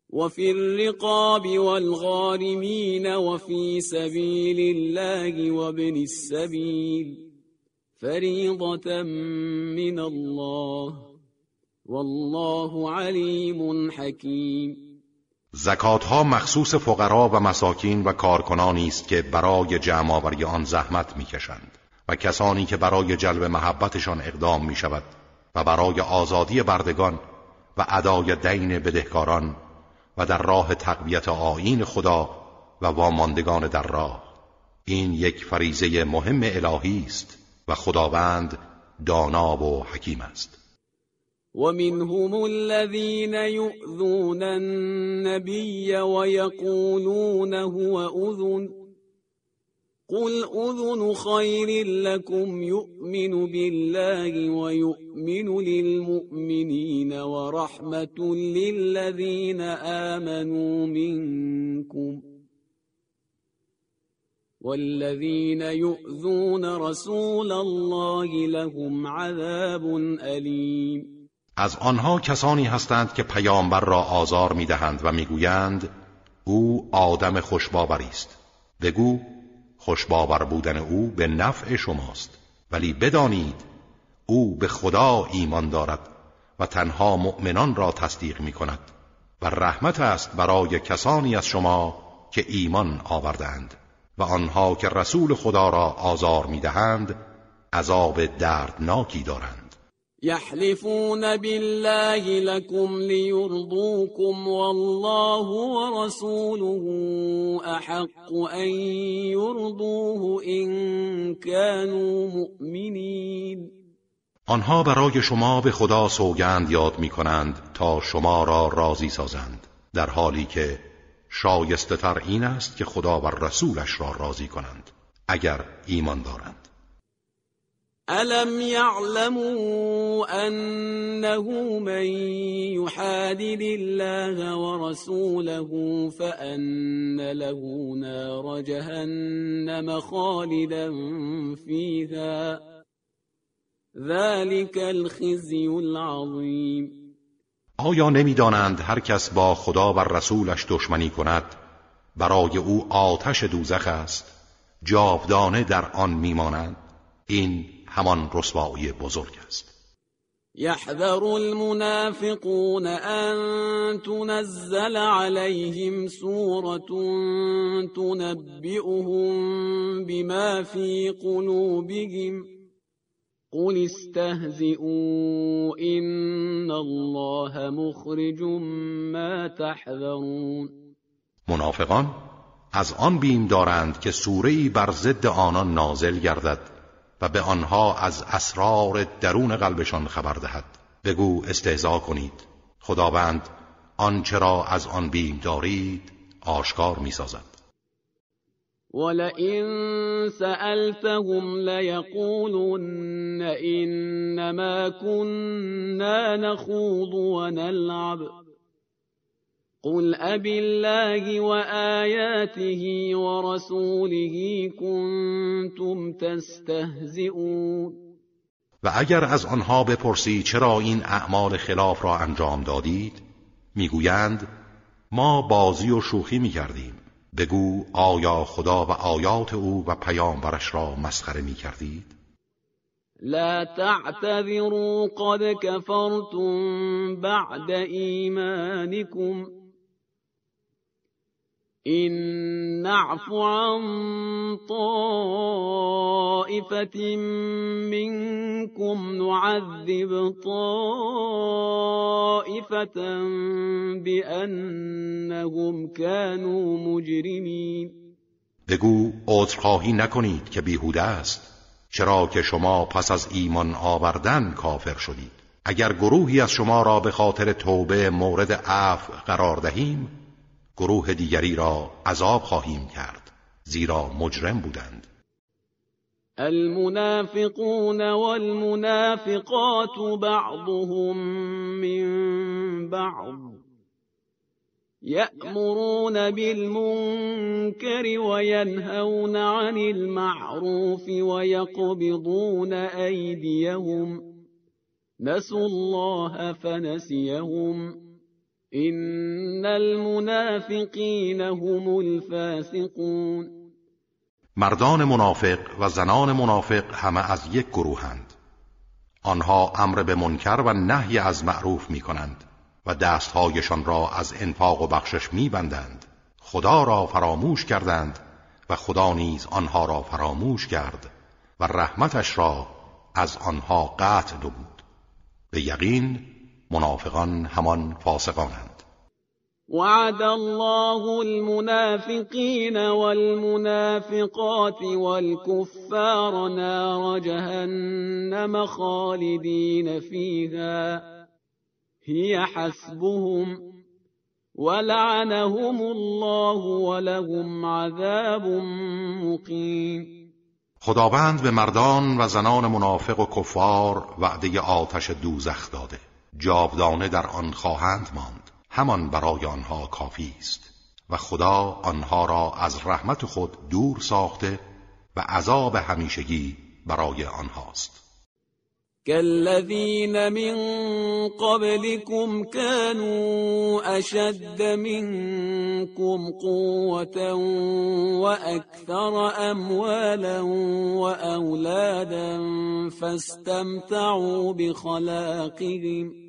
وفي الرقاب والغارمين وفي سبيل الله وابن السبيل فريضة من الله والله علیم حکیم زکات ها مخصوص فقرا و مساکین و کارکنانی است که برای جمع آوری آن زحمت می‌کشند و کسانی که برای جلب محبتشان اقدام می شود و برای آزادی بردگان و ادای دین بدهکاران و در راه تقویت آیین خدا و واماندگان در راه. این یک فریزه مهم الهی است و خداوند دانا و حکیم است. ومنهم الذين يؤذون النبي ويقولون هو أذن قل أذن خير لكم يؤمن بالله ويؤمن للمؤمنين ورحمة للذين آمنوا منكم والذين يؤذون رسول الله لهم عذاب أليم از آنها کسانی هستند که پیامبر را آزار میدهند و میگویند أو آدم خوشباوری است. بگو خوشباور بودن او به نفع شماست. ولی بدانید او به خدا ایمان دارد و تنها مؤمنان را تصدیق می کند و رحمت است برای کسانی از شما که ایمان آوردند و آنها که رسول خدا را آزار می‌دهند عذاب دردناکی دارند. یحلفون بالله لكم لیرضوكم والله ورسوله احق ان يرضوه ان كانوا مؤمنین آنها برای شما به خدا سوگند یاد می کنند تا شما را راضی سازند در حالی که شایسته تر این است که خدا و رسولش را راضی کنند اگر ایمان دارند. الم يعلموا انه من يحادد الله ورسوله فان له نار جهنم خالدا فيها ذلك الخزي العظیم آیا نمی‌دانند هر کس با خدا و رسولش دشمنی کند؟ برای او آتش دوزخ است جاودانه در آن میمانند. این همان رسوایی بزرگ است. يحذر المنافقون أن تنزل عليهم سورة تنبئهم بما في قلوبهم. قل استهزئوا ان الله مخرج ما تحذرون. منافقان از آن بیم دارند که سوره‌ای بر ضد آنان نازل گردد و به آنها از اسرار درون قلبشان خبر دهد. بگو استهزا کنید. خداوند آنچه را از آن بیم دارید آشکار می‌سازد. ولئن سألتهم ليقولن إنما كنا نخوض ونلعب. قل أب الله وآياته ورسوله كنتم تستهزئون و اگر از آنها بپرسی چرا این اعمال خلاف را انجام دادید می‌گویند ما بازی و شوخی می‌کردیم بگو آیا خدا و آیات او و پیامبرش را مسخره می کردید؟ لا تعتذروا قد كفرتم بعد ایمانكم إن نعف عن طائفة منكم نعذب طائفة بأنهم كانوا مجرمين. بگو عذرخواهی نکنید که بیهوده است چرا که شما پس از ایمان آوردن کافر شدید. اگر گروهی از شما را به خاطر توبه مورد عفو قرار دهیم گروه دیگری را عذاب خواهیم کرد زیرا مجرم بودند. المنافقون والمنافقات بعضهم من بعض. يأمرون بالمنكر وينهون عن المعروف ويقبضون أيديهم. نسوا الله فنسيهم. این المنافقین هم الفاسقون مردان منافق و زنان منافق همه از یک گروهند. آنها امر به منکر و نهی از معروف می کنند و دستهایشان را از انفاق و بخشش می بندند خدا را فراموش کردند و خدا نیز آنها را فراموش کرد و رحمتش را از آنها قطع بود به یقین منافقان همان فاسقانند. وعد الله المنافقين والمنافقات والكفار نار جهنم خالدين فيها هي حسبهم ولعنهم الله ولهم عذاب مقیم. خداوند به مردان و زنان منافق و کفار وعده آتش دوزخ داده. جاودانه در آن خواهند ماند. همان برای آنها کافی است. و خدا آنها را از رحمت خود دور ساخته و عذاب همیشگی برای آنهاست. كالذين من قبلكم كانوا أشد منكم قوة وأكثر أموالا وأولادا فاستمتعوا بخلاقهم.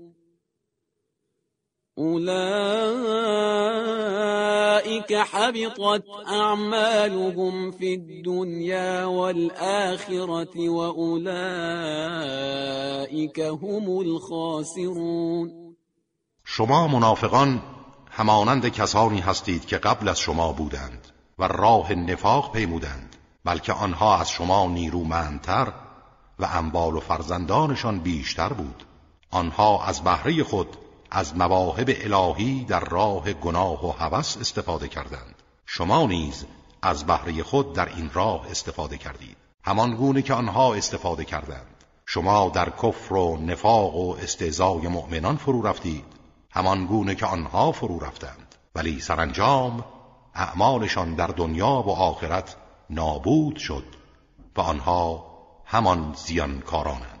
أولئك حبطت أعمالهم في الدنيا والآخرة وأولئك هم الخاسرون شما منافقان همانند کسانی هستید که قبل از شما بودند و راه نفاق پیمودند بلکه آنها از شما نیرومندتر و انبال و فرزندانشان بیشتر بود. آنها از بهره خود از مواهب الهی در راه گناه و هوس استفاده کردند. شما نیز از بهره خود در این راه استفاده کردید. همان گونه که آنها استفاده کردند. شما در کفر و نفاق و استعزای مؤمنان فرو رفتید. همان گونه که آنها فرو رفتند. ولی سرانجام اعمالشان در دنیا و آخرت نابود شد و آنها همان زیانکارانند.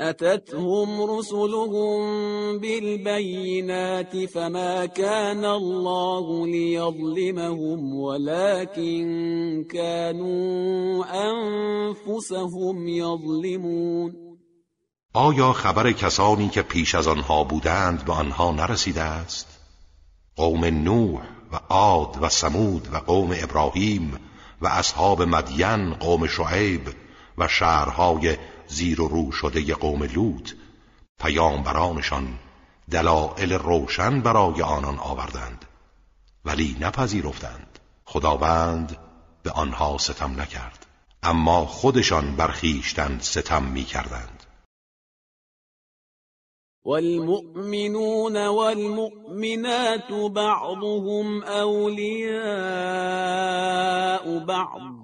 أتتهم رسلهم بالبينات فما كان الله ليظلمهم ولكن كانوا أنفسهم يظلمون آیا خبر کسانی که پیش از آنها بودند به آنها نرسیده است؟ قوم نوح و عاد و سمود و قوم ابراهیم و اصحاب مدین قوم شعیب و شهرهای زیر و رو شده قوم لوط پیامبرانشان دلائل روشن برای آنان آوردند ولی نپذیرفتند. خداوند به آنها ستم نکرد اما خودشان برخیشتن ستم می کردند والمؤمنون والمؤمنات بعضهم أولياء بعض.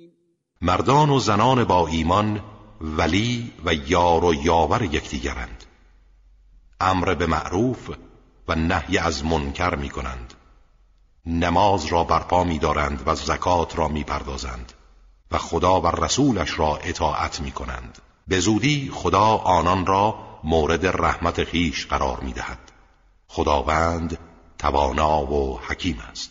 مردان و زنان با ایمان ولی و یار و یاور یکدیگرند. امر به معروف و نهی از منکر می کنند نماز را برپا می دارند و زکات را می پردازند و خدا و رسولش را اطاعت می کنند به زودی خدا آنان را مورد رحمت خیش قرار می دهد خداوند توانا و حکیم است.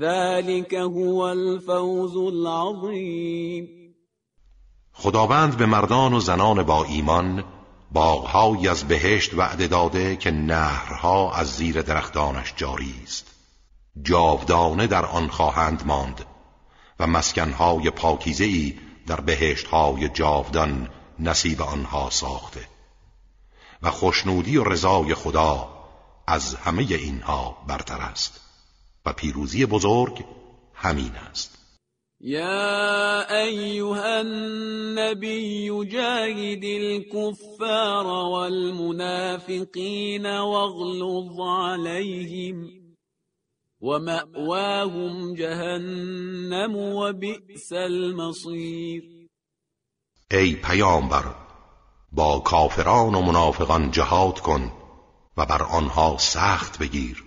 ذلك هو الفوز العظیم. خداوند به مردان و زنان با ایمان باغهایی از بهشت وعده داده که نهرها از زیر درختانش جاری است. جاودانه در آن خواهند ماند و مسکنهای پاکیزه ای در بهشتهای جاودان نصیب آنها ساخته. و خوشنودی و رضای خدا از همه اینها برتر است. و پیروزی بزرگ همین است. يا أيها النبي جاهد الكفار والمنافقين واغلظ عليهم ومأواهم جهنم وبئس المصير ای پیامبر با کافران و منافقان جهاد کن و بر آنها سخت بگیر.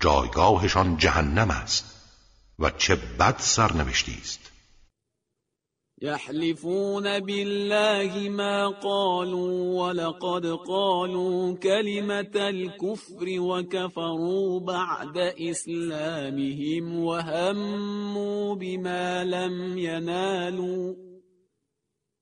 جایگاهشان جهنم است و چه بد سرنوشتی است. يحلفون بالله ما قالوا ولقد قالوا كلمة الكفر وكفروا بعد إسلامهم وهموا بما لم ينالوا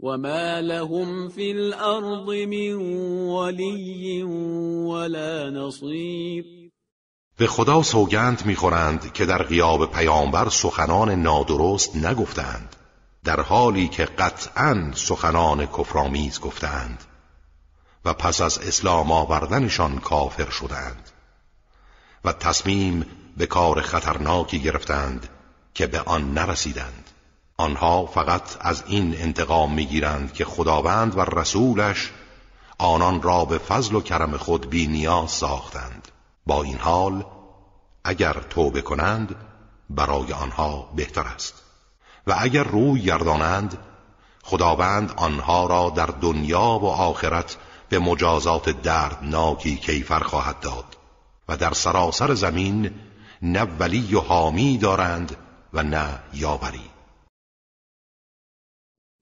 وما لهم في الأرض من ولي ولا نصير. به خدا سوگند می‌خورند که در غیاب پیامبر سخنان نادرست نگفتند در حالی که قطعا سخنان کفرآمیز گفتند و پس از اسلام آوردنشان کافر شدند و تصمیم به کار خطرناکی گرفتند که به آن نرسیدند. آنها فقط از این انتقام می‌گیرند که خداوند و رسولش آنان را به فضل و کرم خود بی نیاز ساختند. با این حال اگر توبه کنند برای آنها بهتر است. و اگر روی گردانند خداوند آنها را در دنیا و آخرت به مجازات دردناکی کیفر خواهد داد. و در سراسر زمین نه ولی و حامی دارند و نه یاوری.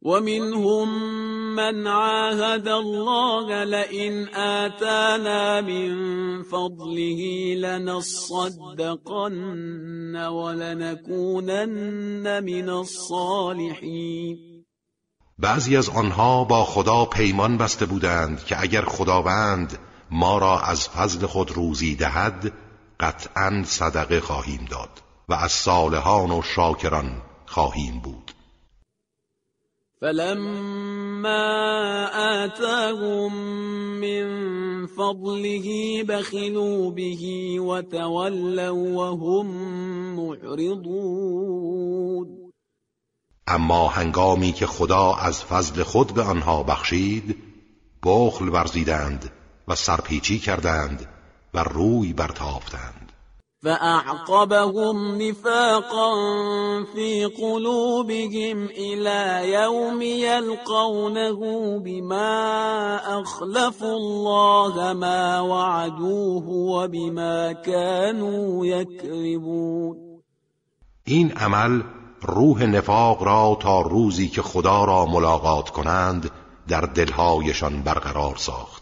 ومنهم من عاهد الله لئن آتانا من فضله لنصدقن ولنكونن من الصالحين بعضی از آنها با خدا پیمان بسته بودند که اگر خداوند ما را از فضل خود روزی دهد قطعا صدقه خواهیم داد و از صالحان و شاکران خواهیم بود. فلما آتاهم من فضله بخلوا به وتولوا وهم معرضون اما هنگامی که خدا از فضل خود به آنها بخشید بخل ورزیدند و سرپیچی کردند و روی برتافتند. فأعقبهم نفاقا في قلوبهم إلى يوم يلقونه بما أخلفوا الله ما وعدوه وبما كانوا يكذبون. این عمل روح نفاق را تا روزی که خدا را ملاقات کنند در دلهایشان برقرار ساخت.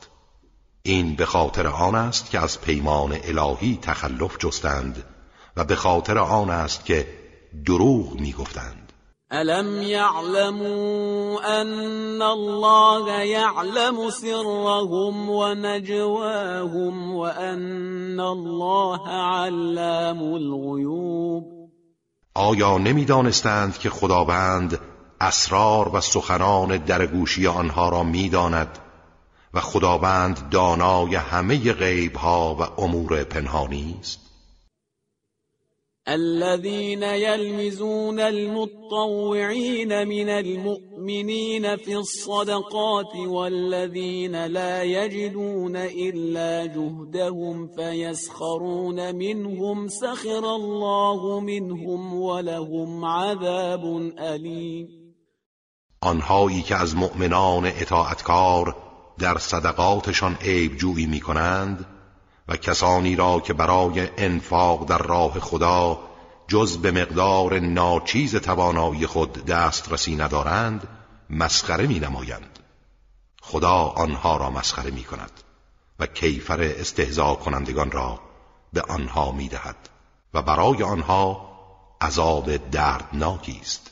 این به خاطر آن است که از پیمان الهی تخلف جستند و به خاطر آن است که دروغ می‌گفتند. الم یعلموا ان الله یعلم سرهم و نجواهم و ان الله علام الغیوب آیا نمی‌دانستند که خداوند اسرار و سخنان درگوشی آنها را می‌داند؟ و خداوند دانای همه غیب ها و امور پنهانی است. الذين يلمزون المطوعين من المؤمنين في الصدقات والذين لا يجدون إلا جهدهم فيسخرون منهم سخر الله منهم ولهم عذاب أليم. آنهایی که از مؤمنان اطاعتکار در صدقاتشان عیب جویی می کنند و کسانی را که برای انفاق در راه خدا جز به مقدار ناچیز توانایی خود دسترسی ندارند مسخره می نمایند خدا آنها را مسخره می کند و کیفر استهزا کنندگان را به آنها می دهد و برای آنها عذاب دردناکی است.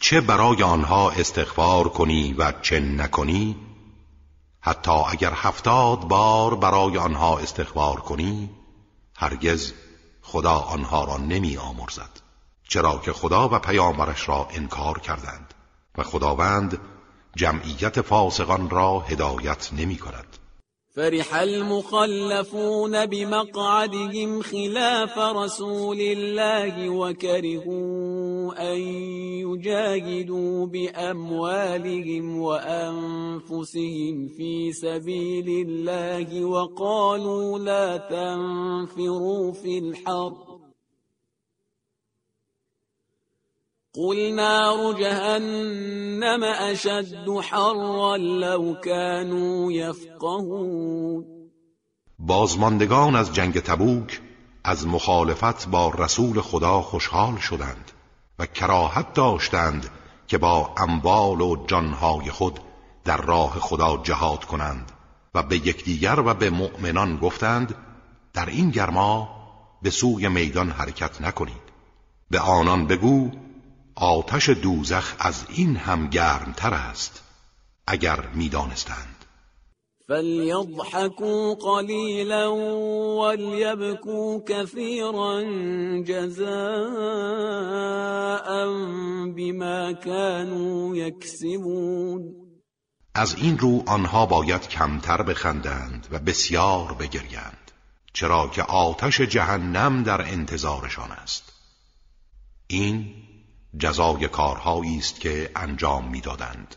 چه برای آنها استغفار کنی و چه نکنی؟ حتی اگر هفتاد بار برای آنها استغفار کنی هرگز خدا آنها را نمی آمرزد. چرا که خدا و پیامبرش را انکار کردند و خداوند جمعیت فاسقان را هدایت نمی کند. فرح المخلفون بمقعدهم خلاف رسول الله وكرهوا أن يجاهدوا بأموالهم وأنفسهم في سبيل الله وقالوا لا تنفروا في الحرب قل نار جهنم اشد حرا لو كانوا يفقهون بازماندگان از جنگ تبوک از مخالفت با رسول خدا خوشحال شدند. و کراهت داشتند که با اموال و جانهای خود در راه خدا جهاد کنند و به یکدیگر و به مؤمنان گفتند در این گرما به سوی میدان حرکت نکنید. به آنان بگو آتش دوزخ از این هم گرمتر است اگر می‌دانستند. فلیضحکوا قلیلا ولیبکوا كثيرا جزاء بما كانوا یکسبون از این رو آنها باید کمتر بخندند و بسیار بگریند چرا که آتش جهنم در انتظارشان است. این جزای کارهایی است که انجام می‌دادند.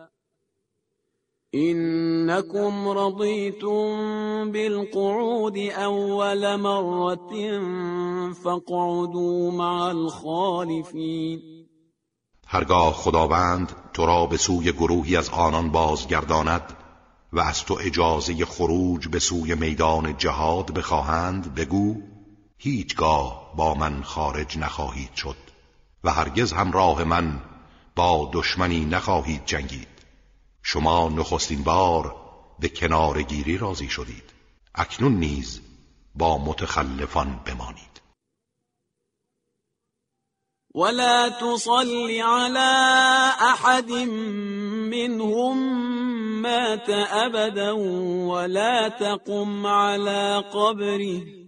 إنكم رضيتم بالقعود أول مرة فاقعدوا مع الخالفين. هرگاه خداوند تو را به سوی گروهی از آنان بازگرداند و از تو اجازه خروج به سوی میدان جهاد بخواهند بگو هیچگاه با من خارج نخواهید شد و هرگز همراه من با دشمنی نخواهید جنگید. شما نخستین بار به کنار گیری راضی شدید. اکنون نیز با متخلفان بمانید. ولا تصل على احد منهم مات ابدا ولا تقم على قبره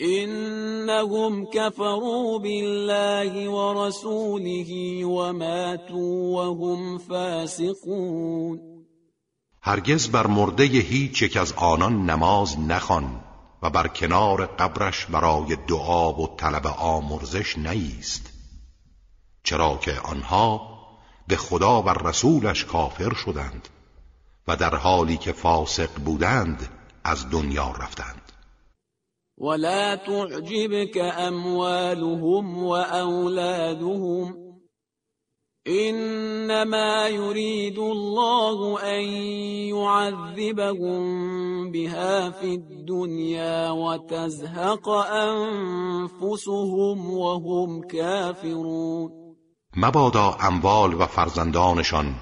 إنهم كفروا بالله ورسوله وماتوا وهم فاسقون. هرگز بر مرده هیچ یک از آنان نماز نخوان و بر کنار قبرش برای دعا و طلب آمرزش نیست. چرا که آنها به خدا و رسولش کافر شدند و در حالی که فاسق بودند از دنیا رفتند. ولا تعجبك اموالهم واولادهم انما يريد الله ان يعذبهم بها في الدنيا وتزهق انفسهم وهم كافرون مبادا اموال و فرزندانشان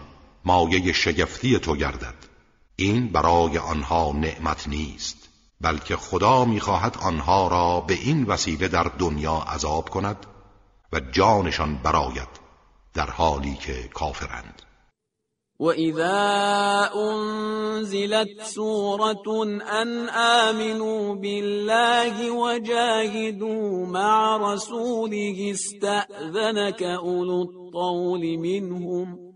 مایه شگفتی تو گردد. این برای آنها نعمت نیست. بلکه خدا می‌خواهد آنها را به این وسیله در دنیا عذاب کند و جانشان براید در حالی که کافرند. وَإِذَا أُنزِلَتْ سُورَةٌ آمِنُوا بِاللَّهِ وَجَاهِدُوا مَعَ رَسُولِهِ اسْتَأْذَنَكَ أُولُو الطَّوْلِ مِنْهُمْ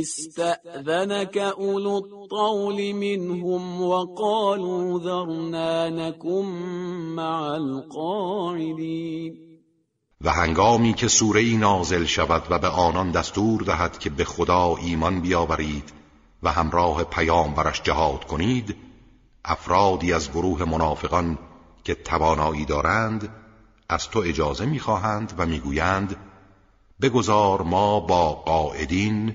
استأذنك أولو الطول منهم وقالوا ذرنا نكن مع القاعدين. و هنگامی که سوره نازل شود و به آنان دستور دهد که به خدا ایمان بیاورید و همراه پیامبرش جهاد کنید افرادی از گروه منافقان که توانایی دارند از تو اجازه می‌خواهند و می‌گویند بگذار ما با قاعدین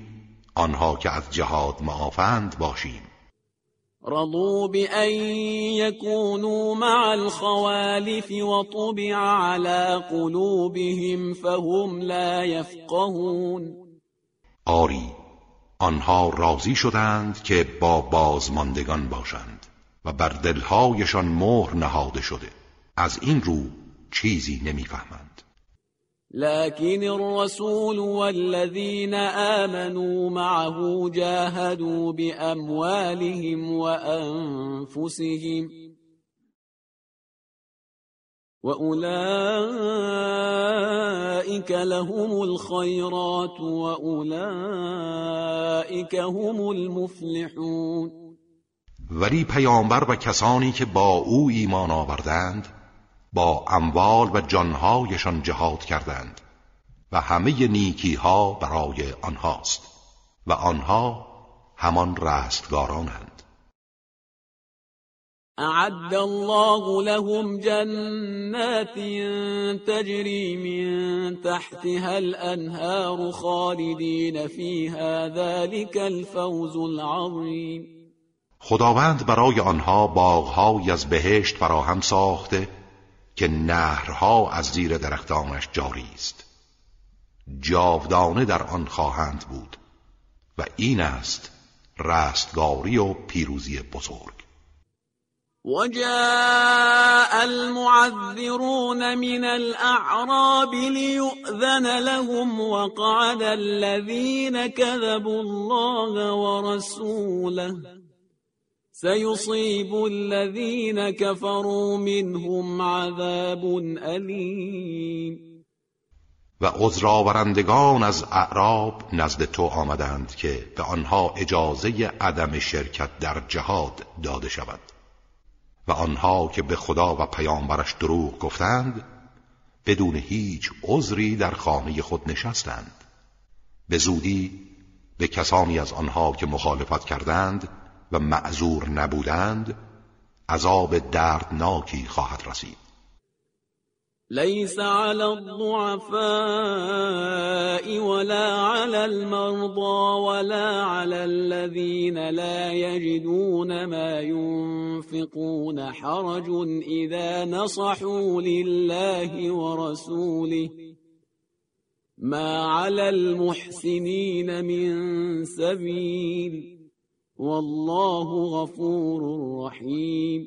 آنها که از جهاد معافند باشیم. رضوا بأن يكونوا مع الخوالف وطبع على قلوبهم فهم لا يفقهون. آری آنها راضی شدند که با بازماندگان باشند و بر دلهایشان مهر نهاده شده. از این رو چیزی نمی‌فهمند. لكن الرسول والذين آمنوا معه جاهدوا بأموالهم وأنفسهم وأولئك لهم الخيرات وأولئك هم المفلحون. ولی پیامبر و کسانی که با أو ایمان آوردند با اموال و جانهایشان جهاد کردند و همه نیکی ها برای آنهاست و آنها همان رستگارانند. اعد الله لهم جنات تجري من تحتها الانهار خالدين فيها ذلك الفوز العظیم خداوند برای آنها باغهایی از بهشت فراهم ساخته که نهرها از زیر درختانش جاری است. جاودانه در آن خواهند بود و این است رستگاری و پیروزی بزرگ. وجاء المعذرون من الأعراب ليؤذن لهم وقعد الذين كذبوا الله ورسوله. سيصيب الذين كفروا منهم عذاب أليم. و عذرآورندگان از اعراب نزد تو آمدند که به آنها اجازه عدم شرکت در جهاد داده شود. و آنها که به خدا و پیامبرش دروغ گفتند بدون هیچ عذری در خانه خود نشستند. به زودی به کسانی از آنها که مخالفت کردند و معذور نبودند عذاب دردناکی خواهد رسید. ليس على الضعفاء ولا على المرضى ولا على الذين لا يجدون ما ينفقون حرج إذا نصحوا لله ورسوله ما على المحسنين من سبيل والله غفور رحیم.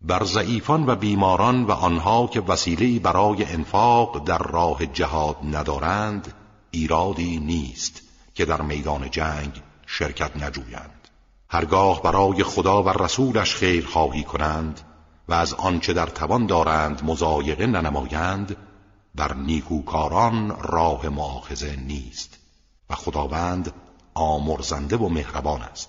بر ضعیفان و بیماران و آنها که وسیله برای انفاق در راه جهاد ندارند ایرادی نیست که در میدان جنگ شرکت نجویند. هرگاه برای خدا و رسولش خیر خواهی کنند و از آنچه در توان دارند مزایقه ننمایند بر نیکوکاران راه معاخزه نیست و خداوند آمرزنده و مهربان است.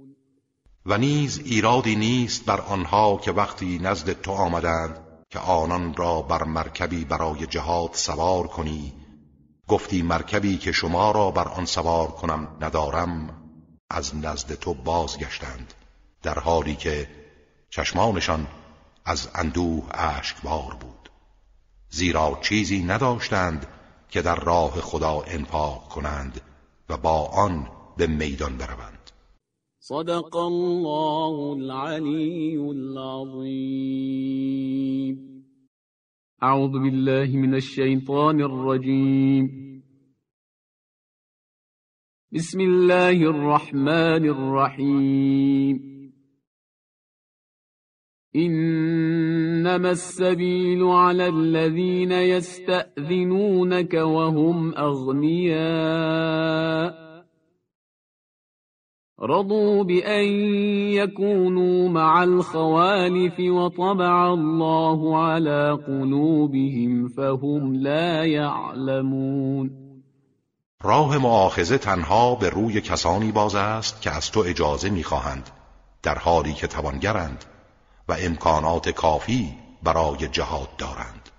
و نیز ایرادی نیست بر آنها که وقتی نزد تو آمدند که آنان را بر مرکبی برای جهاد سوار کنی. گفتی مرکبی که شما را بر آن سوار کنم ندارم از نزد تو بازگشتند در حالی که چشمانشان از اندوه اشکبار بود. زیرا چیزی نداشتند که در راه خدا انفاق کنند و با آن به میدان بروند. صدق الله العلي العظيم. أعوذ بالله من الشيطان الرجيم. بسم الله الرحمن الرحیم إنما السبيل على الذين يستأذنونك وهم أغنياء. رضوا بأن يكونوا مع الخوالف وطبع الله على قلوبهم فهم لا يعلمون. راه معاخزه تنها به روی کسانی باز است که از تو اجازه می‌خواهند در حالی که توانگرند و امکانات کافی برای جهاد دارند.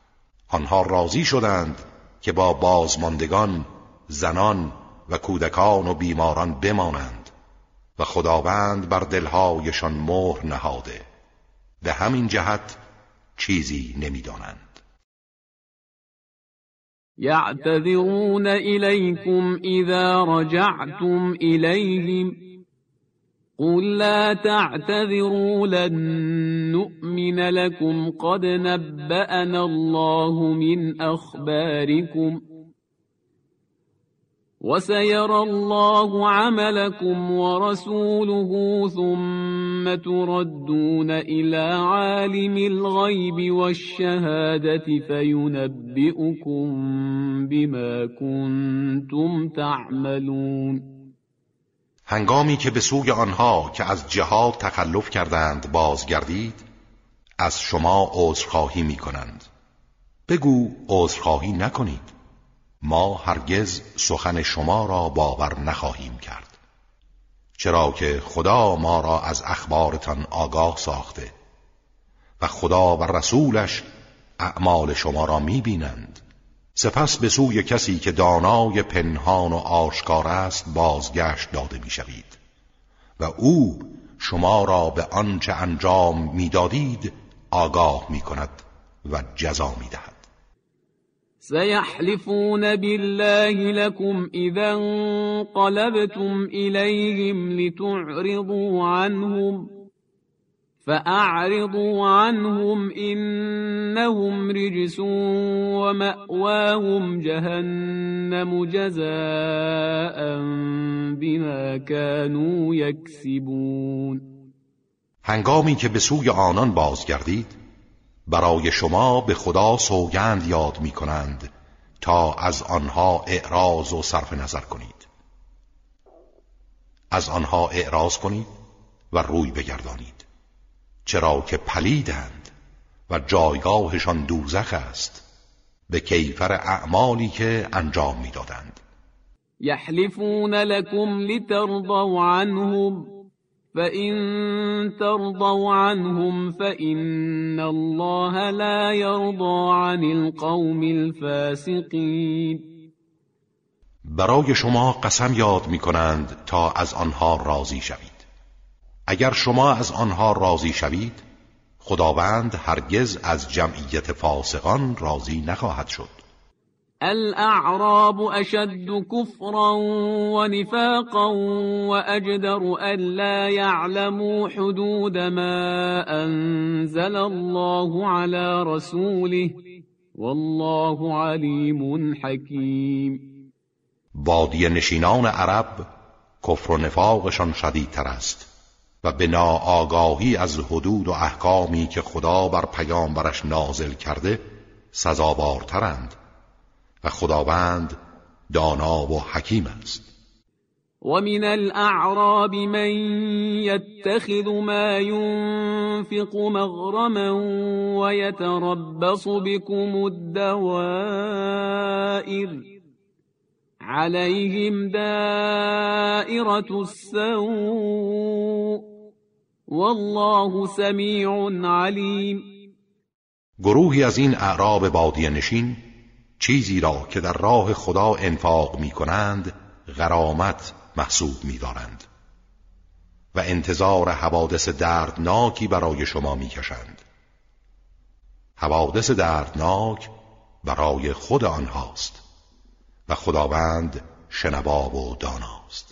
آنها راضی شدند که با بازماندگان زنان و کودکان و بیماران بمانند. و خداوند بر دلهایشان مهر نهاده. به همین جهت چیزی نمی‌دانند. یعتذرون الیکم اذا رجعتم الیهم. قل لا تعتذروا لن نؤمن لكم قد نبأنا الله من أخباركم وسيرى الله عملكم ورسوله ثم تردون إلى عالم الغيب والشهادة فينبئكم بما كنتم تعملون. هنگامی که به سوی آنها که از جهاد تخلف کردند بازگردید از شما عذرخواهی می کنند بگو عذرخواهی نکنید. ما هرگز سخن شما را باور نخواهیم کرد. چرا که خدا ما را از اخبارتان آگاه ساخته و خدا و رسولش اعمال شما را می بینند سپس به سوی کسی که دانای پنهان و آشکار است بازگشت داده می‌شوید و او شما را به آنچه انجام می‌دادید آگاه می کند و جزا می دهد سيحلفون بالله لكم إذا انقلبتم إليهم لتعرضوا عنهم فأعرضوا عنهم إنهم رجس ومأواهم جهنم جزاء بما كانوا يكسبون. هنگامی که به سوی آنان بازگردید برای شما به خدا سوگند یاد می کنند تا از آنها اعراض و صرف نظر کنید. از آنها اعراض کنید و روی بگردانید. چرا که پلیدند و جایگاهشان دوزخ است به کیفر اعمالی که انجام می‌دادند. یحلفون لكم لترضوا عنهم. فإن ترضوا عنهم فإن الله لا يرضى عن القوم الفاسقين برای شما قسم یاد می کنند تا از آنها راضی شوید. اگر شما از آنها راضی شوید خداوند هرگز از جمعیت فاسقان راضی نخواهد شد. الاعراب اشد كفرا ونفاقا واجدر الا يعلموا حدود ما انزل الله على رسوله. والله علیم حکیم بادی نشینان عرب کفر و نفاقشان شدیدتر است و به ناآگاهی از حدود و احکامی که خدا بر پیامبرش نازل کرده سزاوارترند. و خداوند دانا و حکیم است. ومن الاعراب من يتخذ ما ينفق مغرما ويتربص بكم الدوائر عليهم دائرة السوء والله سمیع علیم گروهی از این اعراب بادی نشین چیزی را که در راه خدا انفاق می کنند غرامت محسوب می دارند و انتظار حوادث دردناکی برای شما می کشند حوادث دردناک برای خود آنهاست. و خداوند شنوا و داناست.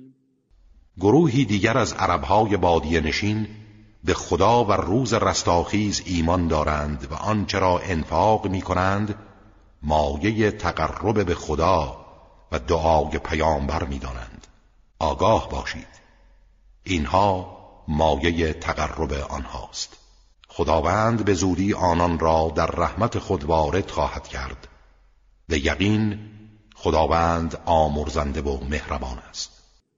گروهی دیگر از عربهای بادیه نشین به خدا و روز رستاخیز ایمان دارند و آنچه را انفاق می کنند مایه تقرب به خدا و دعای پیامبر می دانند. آگاه باشید. اینها مایه تقرب آنهاست. خداوند به زودی آنان را در رحمت خود وارد خواهد کرد. به یقین خداوند آمرزنده و مهربان است.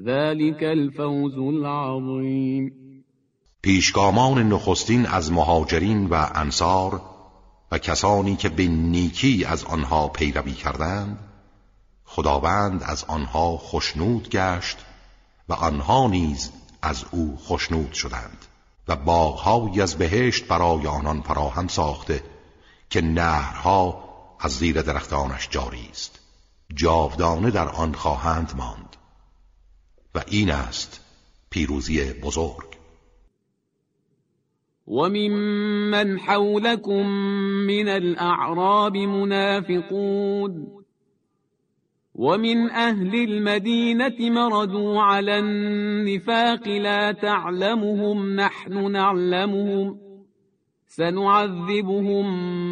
ذلك الفوز العظیم پیشگامان نخستین از مهاجرین و انصار و کسانی که به نیکی از آنها پیروی کردند خداوند از آنها خشنود گشت و آنها نیز از او خشنود شدند و باغهایی از بهشت برای آنان فراهم ساخته که نهرها از زیر درختانش جاری است. جاودانه در آن خواهند ماند. و این است پیروزی بزرگ. وممن حولكم من الأعراب منافقون. ومن أهل المدينة مردوا على النفاق لا تعلمهم نحن نعلمهم. سنعذبهم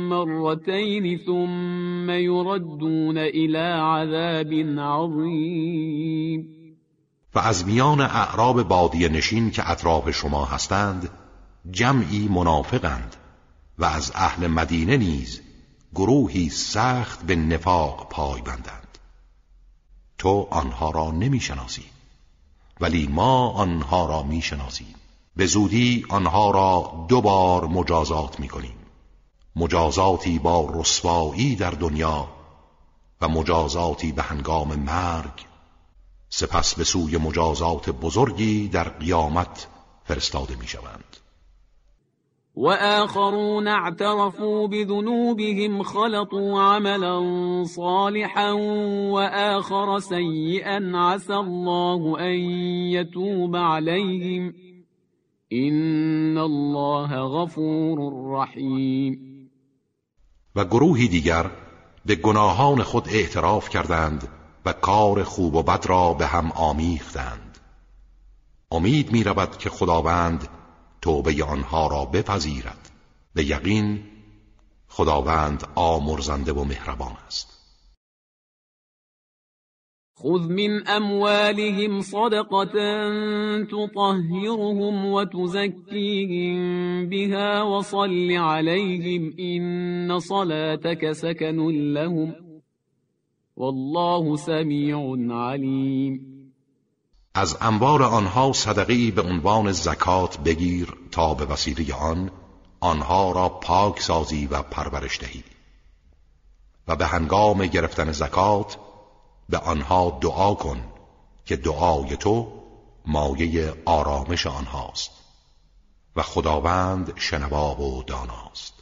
مرتين ثم يردون إلى عذاب عظيم. و از میان اعراب بادی نشین که اطراف شما هستند جمعی منافقند و از اهل مدینه نیز گروهی سخت به نفاق پای بندند. تو آنها را نمی‌شناسی ولی ما آنها را می‌شناسیم. به زودی آنها را دو بار مجازات می‌کنیم. مجازاتی با رسوایی در دنیا و مجازاتی به هنگام مرگ سپس به سوی مجازات بزرگی در قیامت فرستاده می شوند آخرون اعترفوا بذنوبهم خلطوا عملا صالحا آخر سيئا عسى الله ان يتوب عليهم. این الله غفور رحیم و گروهی دیگر به گناهان خود اعتراف کردند و کار خوب و بد را به هم آمیختند. امید می رود که خداوند توبه آنها را بپذیرد. به یقین خداوند آمرزنده و مهربان است. خذ من اموالهم صدقه تطهرهم وتزكيهم بها وصل عليهم ان صلاتك سكن لهم والله سمیع علیم. از انبار آنها صدقی به عنوان زکات بگیر تا به وسیله آن آنها را پاک سازی و پرورش دهی. و به هنگام گرفتن زکات به آنها دعا کن که دعای تو مایه آرامش آنهاست. و خداوند شنوا و داناست.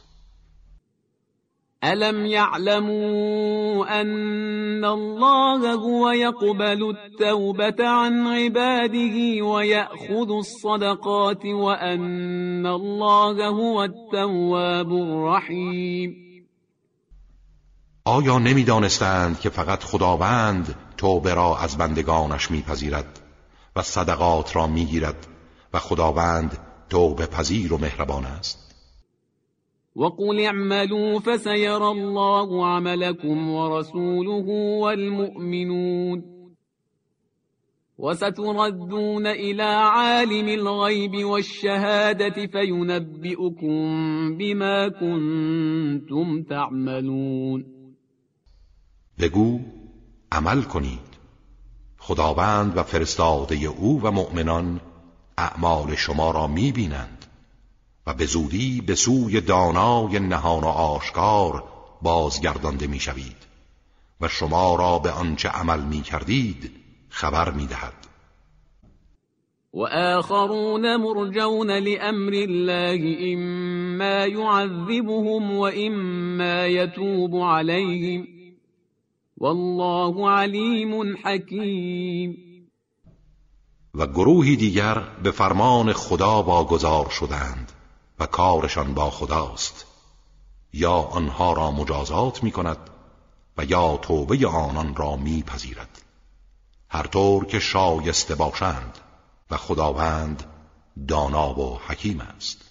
ألم يعلموا أن الله هو يقبل التوبة عن عباده ويأخذ الصدقات وأن الله هو التواب الرحیم آیا نمی‌دانستند که فقط خداوند توبه را از بندگانش میپذیرد و صدقات را می‌گیرد و خداوند توبه پذیر و مهربان است؟ وقل اعملوا فسيرى الله عملكم ورسوله والمؤمنون. وستردون إلى عالم الغيب والشهادة فينبئكم بما كنتم تعملون. بگو عمل کنید. خداوند و فرستاده أو و مؤمنان اعمال شما را میبینند. و به زودی به سوی دانای نهان و آشکار بازگردانده می‌شوید و شما را به آنچه عمل می‌کردید خبر می‌دهد. و آخرون مرجون لأمر الله اما يعذبهم و اما يتوب عليهم والله علیم حکیم. و گروهی دیگر به فرمان خدا واگذار شدند. و کارشان با خداست. یا آنها را مجازات می کند و یا توبه آنان را میپذیرد. هر طور که شایسته باشند و خداوند دانا و حکیم است.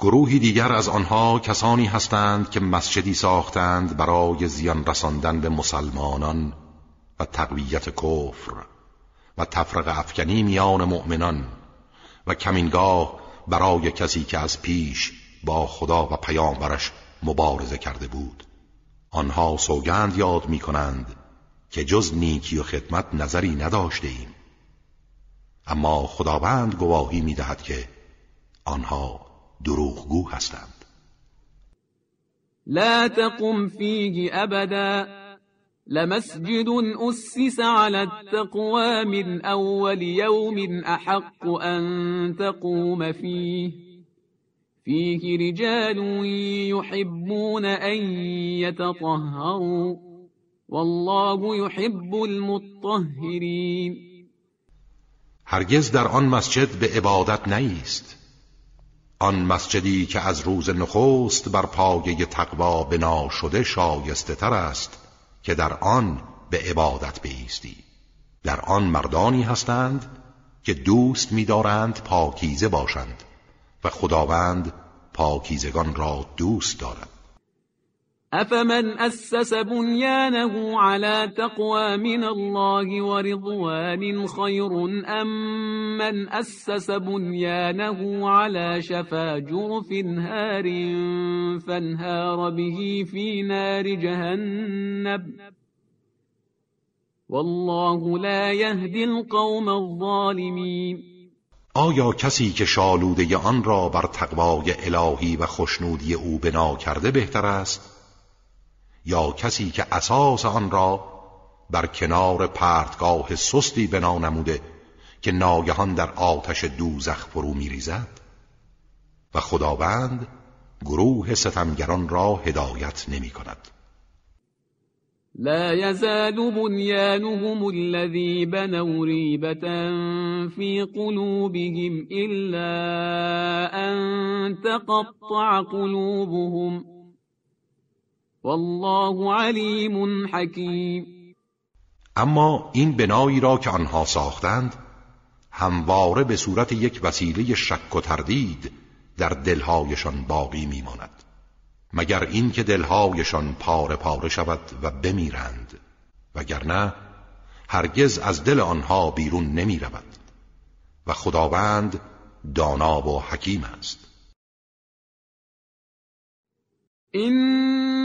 گروهی دیگر از آنها کسانی هستند که مسجدی ساختند برای زیان رساندن به مسلمانان و تقویت کفر و تفرق افکنی میان مؤمنان و کمینگاه برای کسی که از پیش با خدا و پیامبرش مبارزه کرده بود. آنها سوگند یاد می کنند که جز نیکی و خدمت نظری نداشته ایم اما خداوند گواهی می دهد که آنها دروغگو هستند. لا تقم فيه ابدا. لمسجد أسس على التقوى من أول يوم أحق أن تقوم فيه. فيه رجال يحبون أن يتطهروا. والله يحب المطهرين هرگز در آن مسجد به عبادت نیست. آن مسجدی که از روز نخست بر پایه تقوا بنا شده شایسته تر است که در آن به عبادت بیستی در آن مردانی هستند که دوست می‌دارند پاکیزه باشند و خداوند پاکیزگان را دوست دارد. افمن اسس بنيانه على تقوى من الله ورضوان خير ام من اسس بنيانه على شفا جرف هار فانهار به في نار جهنم والله لا يهدي القوم الظالمين آیا کسی که شالوده آن را بر تقوای الهی و خشنودی او بنا کرده بهتر است؟ یا کسی که اساس آن را بر کنار پرتگاه سستی بنا نموده که ناگهان در آتش دوزخ فرو میریزد؟ و خداوند گروه ستمگران را هدایت نمی کند لا يزال بنيانهم الذي بنوا ريبة في قلوبهم إلا أن تقطع قلوبهم والله علیم حکیم. اما این بنایی را که آنها ساختند همواره به صورت یک وسیله شک و تردید در دلهایشان باقی میماند. مگر اینکه دلهایشان پاره پاره شود و بمیرند وگرنه هرگز از دل آنها بیرون نمی رود و خداوند دانا و حکیم است.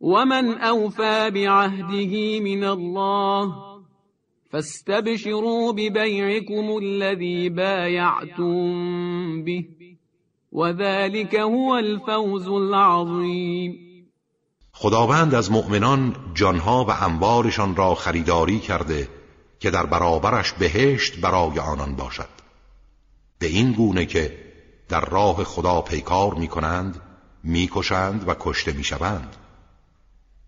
ومن اوفى بعهده من الله فاستبشروا ببيعكم الذي بايعتم به وذلك هو الفوز العظیم خداوند از مؤمنان جانها و انبارشان را خریداری کرده که در برابرش بهشت برای آنان باشد به این گونه که در راه خدا پیکار می کنند می کشند و کشته می شوند.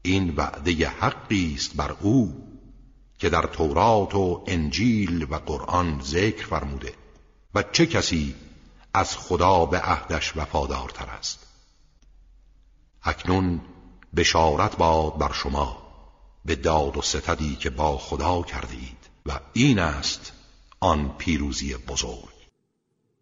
این وعده حقی است بر او که در تورات و انجیل و قرآن ذکر فرموده و چه کسی از خدا به عهدش وفادارتر است. اکنون بشارت باد بر شما به داد و ستدی که با خدا کردید و این است آن پیروزی بزرگ.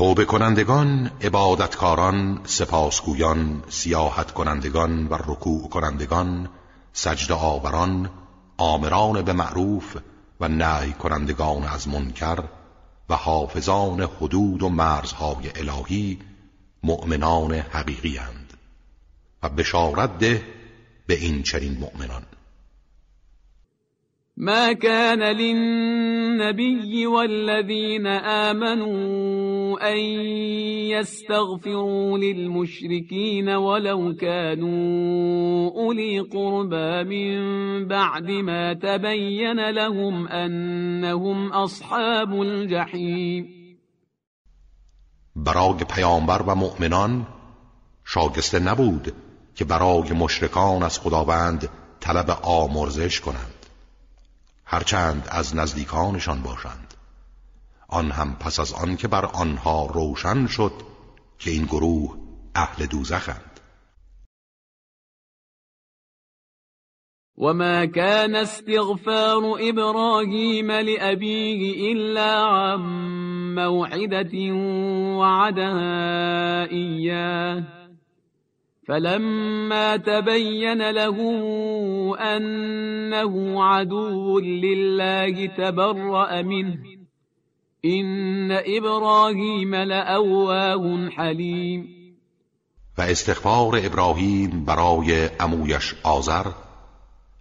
توبه کنندگان، عبادتکاران، سپاسگویان، سیاحت کنندگان و رکوع کنندگان، سجد آوران، آمران به معروف و نهی کنندگان از منکر و حافظان حدود و مرزهای الهی مؤمنان حقیقی هند و بشارت ده به این چنین مؤمنان. ما كان للنبي والذين آمنوا أن يستغفروا للمشركين ولو كانوا أولي قربى من بعد ما تبين لهم أنهم أصحاب الجحيم. برای پیامبر و مؤمنان شاگسته نبود که برای مشرکان از خداوند طلب آمرزش کنند. هرچند از نزدیکانشان باشند. آن هم پس از آن که بر آنها روشن شد که این گروه اهل دوزخند. وما كان استغفار إبراهيم لأبيه إلا عن موعدة وعدها إياه فلما تبين له أنه عدو لله تبرأ منه إن إبراهیم لأواه حلیم و استغفار ابراهیم برای امویش آذر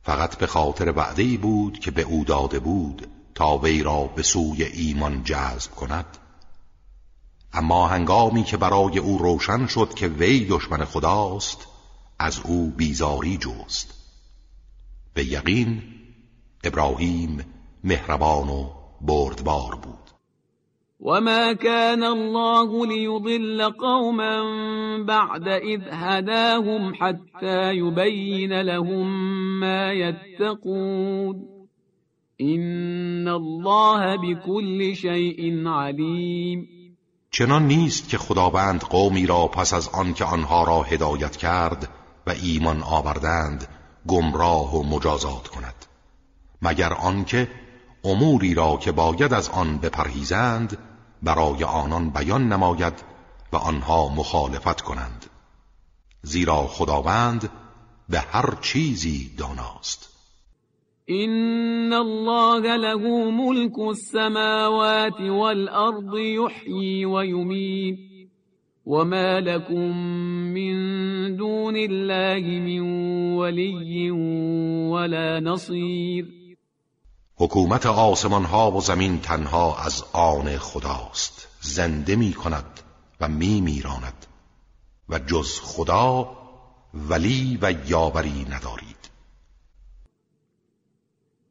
فقط به خاطر وعده بود که به او داده بود تا وی را به سوی ایمان جذب کند. اما هنگامی که برای او روشن شد که وی دشمن خداست از او بیزاری جوست به یقین ابراهیم مهربان و بردبار بود. وما كان الله ليضل قوما بعد إذ هداهم حتى يبين لهم ما يتقون. إن الله بكل شيء عليم. چنان نیست که خداوند قومی را پس از آن که آنها را هدایت کرد و ایمان آوردند گمراه و مجازات کند. مگر آنکه اموری را که باید از آن بپرهیزند برای آنان بیان نماید و آنها مخالفت کنند. زیرا خداوند به هر چیزی داناست. إن الله له ملك السماوات والأرض يحيي ويميت وما لكم من دون الله من ولي ولا نصير حکومت آسمان ها و زمین تنها از آن خداست. زنده می کند و می میراند و جز خدا ولی و یاوری ندارید.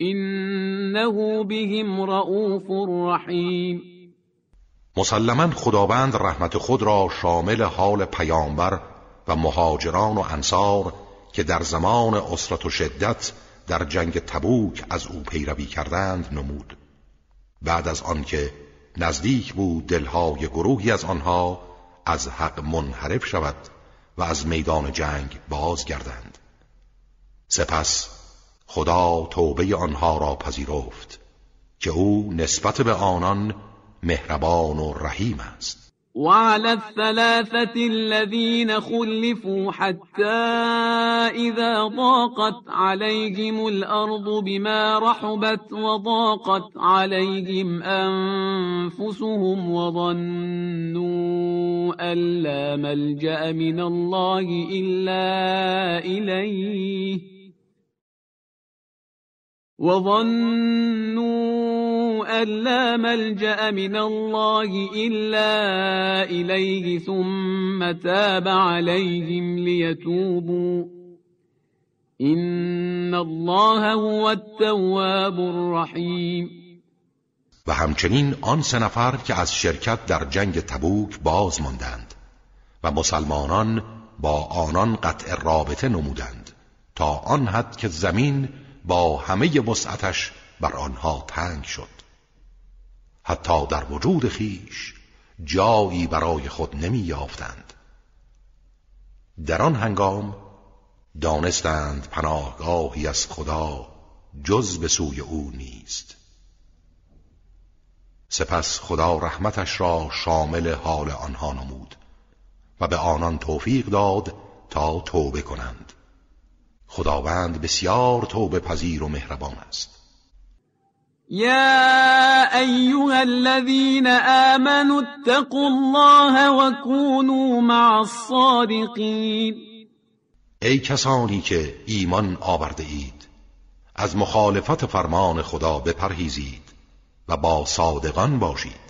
انه بهم رؤوف رحیم مسلما خداوند رحمت خود را شامل حال پیامبر و مهاجران و انصار که در زمان اسرت و شدت در جنگ تبوک از او پیروی کردند نمود. بعد از آنکه نزدیک بود دلهای گروهی از آنها از حق منحرف شود و از میدان جنگ بازگردند. سپس خدا توبه آنها را پذیرفت که او نسبت به آنان مهربان و رحیم است. وعلى الثلاثة الذين خلفوا حتى إذا ضاقت عليهم الأرض بما رحبت وضاقت عليهم أنفسهم وظنوا أن لا ملجأ من الله إلا إليه. وظنوا أن لا ملجأ من الله إلا إليه ثم تاب عليهم ليتوبوا إن الله هو التواب الرحیم و همچنین آن سه نفر که از شرکت در جنگ تبوک باز ماندند و مسلمانان با آنان قطع رابطه نمودند تا آن حد که زمین با همه وسعتش بر آنها تنگ شد. حتی در وجود خیش جایی برای خود نمی یافتند در آن هنگام دانستند پناهگاهی از خدا جز به سوی او نیست. سپس خدا رحمتش را شامل حال آنها نمود و به آنان توفیق داد تا توبه کنند. خداوند بسیار توبه پذیر و مهربان است. يا أيها الذين آمنوا اتقوا الله وكونوا مع الصادقين ای کسانی که ایمان آورده اید از مخالفت فرمان خدا بپرهیزید و با صادقان باشید.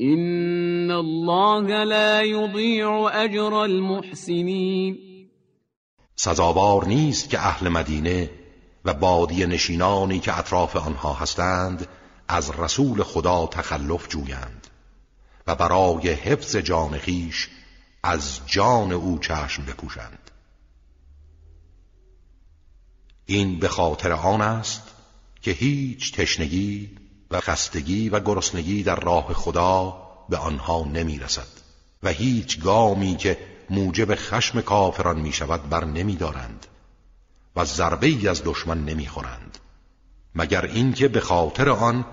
این الله لا یضیع اجر المحسنین سزاوار نیست که اهل مدینه و بادی نشینانی که اطراف آنها هستند از رسول خدا تخلف جویند و برای حفظ جان خیش از جان او چشم بپوشند این به خاطر آن است که هیچ تشنگی و خستگی و گرسنگی در راه خدا به آنها نمی رسد و هیچ گامی که موجب خشم کافران می شود بر نمی دارند و ضربه ای از دشمن نمی خورند مگر اینکه به خاطر آن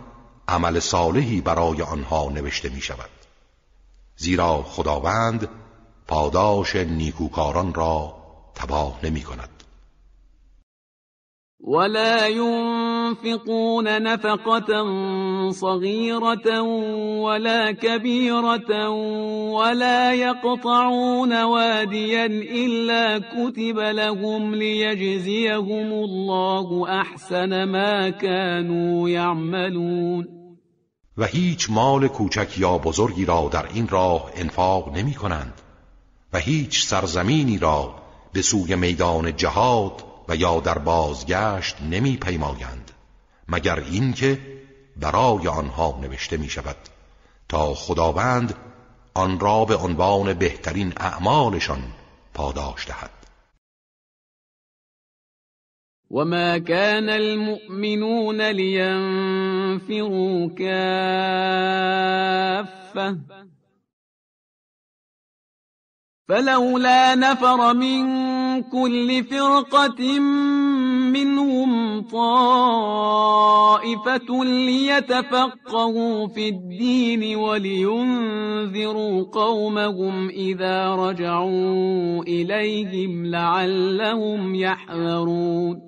عمل صالحی برای آنها نوشته می شود زیرا خداوند پاداش نیکوکاران را تباه نمی کند ولا ينفقون نفقة صغيرة ولا كبيرة ولا يقطعون واديا إلا كتب لهم ليجزيهم الله أحسن ما كانوا يعملون. و هیچ مال کوچک یا بزرگی را در این راه انفاق نمی کنند و هیچ سرزمینی را به سوی میدان جهاد و یا در بازگشت نمی پیمایند. مگر اینکه برای آنها نوشته می شود تا خداوند آن را به عنوان بهترین اعمالشان پاداش دهد. وما كان المؤمنون لينفروا كافة. فلولا نفر من كل فرقة منهم طائفة ليتفقهوا في الدين ولينذروا قومهم إذا رجعوا إليهم لعلهم يحذرون.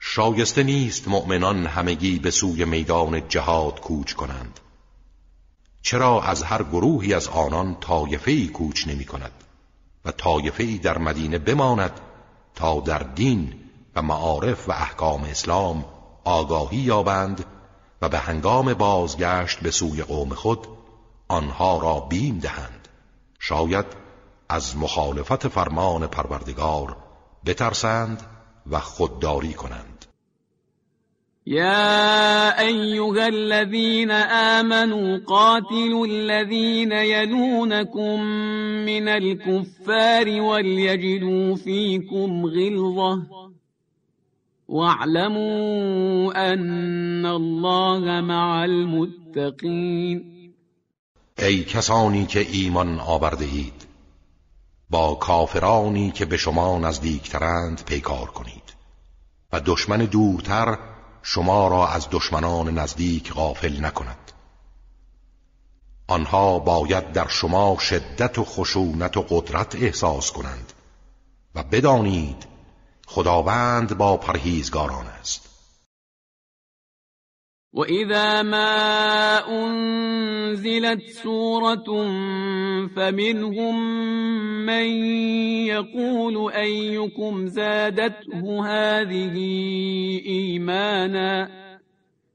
شایسته نیست مؤمنان همگی به سوی میدان جهاد کوچ کنند. چرا از هر گروهی از آنان طایفه‌ای کوچ نمی کند و طایفه‌ای در مدینه بماند تا در دین و معارف و احکام اسلام آگاهی یابند و به هنگام بازگشت به سوی قوم خود آنها را بیم دهند. شاید از مخالفت فرمان پروردگار بترسند و خودداری کنند. يا أيها الذين آمنوا قاتلوا الذين يلونكم من الكفار وليجدوا فيكم غلظة. واعلموا أن الله مع المتقين. ای کسانی که ایمان آورده اید با کافرانی که به شما نزدیکترند پیکار کنید و دشمن دورتر شما را از دشمنان نزدیک غافل نکند. آنها باید در شما شدت و خشونت و قدرت احساس کنند و بدانید خداوند با پرهیزگاران است. وإذا ما أنزلت سورة فمنهم من يقول أيكم زادته هذه إيمانا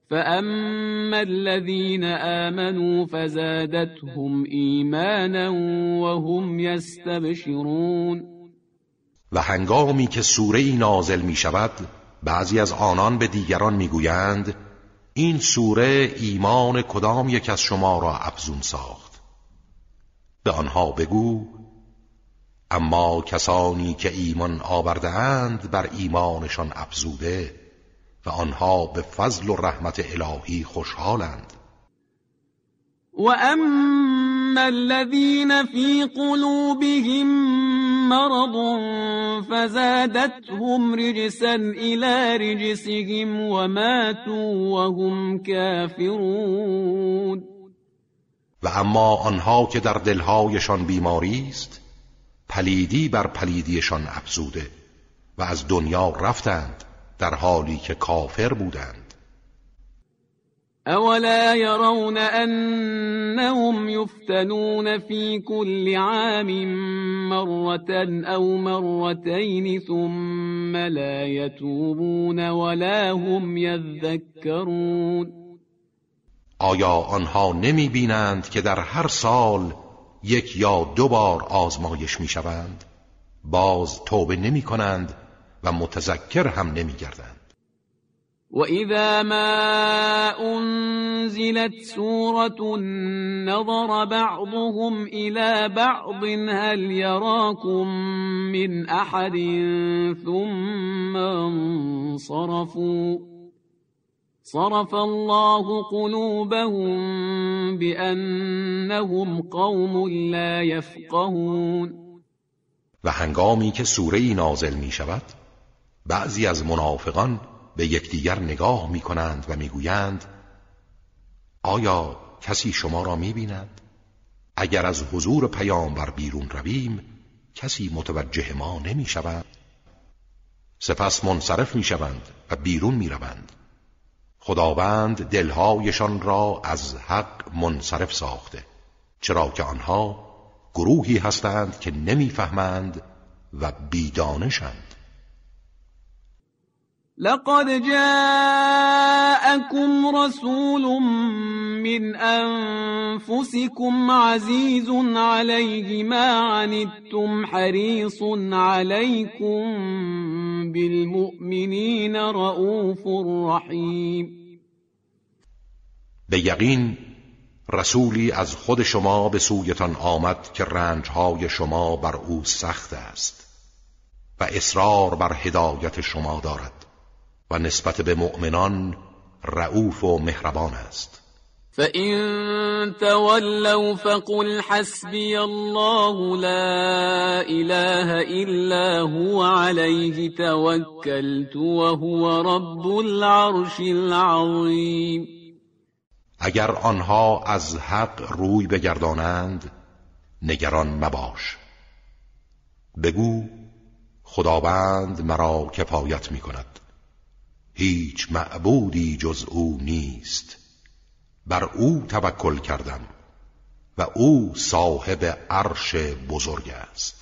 فأما الذين آمنوا فزادتهم إيمانا وهم يستبشرون و هنگامی که سوره نازل می شود بعضی از آنان به دیگران می‌گویند این سوره ایمان کدام یک از شما را افزون ساخت؟ به آنها بگو اما کسانی که ایمان آورده اند بر ایمانشان افزوده و آنها به فضل و رحمت الهی خوشحالند. و اما الذين في قلوبهم مرض فزادتهم رجسا إلى رجسهم وماتوا وهم كافرون. و اما آنها که در دلهایشان بیماری است پلیدی بر پلیدیشان افزوده و از دنیا رفتند در حالی که کافر بودند. أولا يرون أنهم يفتنون في كل عام مرة أو مرتين ثم لا يتوبون ولا هم يذكرون آیا آنها نمی بینند که در هر سال یک یا دو بار آزمایش می شوند؟ باز توبه نمی کنند و متذکر هم نمی گردند. وإذا ما أنزلت سورة نظر بعضهم إلى بعض هل يراكم من أحد ثم انصرفوا صرف الله قلوبهم بأنهم قوم لا يفقهون و هنگامی که سوره نازل می شود بعضی از منافقان به یکدیگر نگاه می کنند و می‌گویند آیا کسی شما را می بیند؟ اگر از حضور پیامبر بیرون رویم کسی متوجه ما نمی شود سپس منصرف می شوند و بیرون می روند خداوند دلهایشان را از حق منصرف ساخته چرا که آنها گروهی هستند که نمی‌فهمند و بیدانشند. لقد جاءكم رسول من أنفسكم عزيز عليه ما عنتم حريص عليكم بالمؤمنين رؤوف رحيم. به یقین رسولی از خود شما به سویتان آمد که رنجهای شما بر او سخت است و اصرار بر هدایت شما دارد. و نسبت به مؤمنان رعوف و مهربان است. فإن تولوا فقل حسبي الله لا إله إلا هو عليه توكلت وهو رب العرش العظیم اگر آنها از حق روی بگردانند نگران مباش. بگو خداوند مرا کفایت می کند هیچ معبودی جز او نیست. بر او توکل کردم و او صاحب عرش بزرگ است.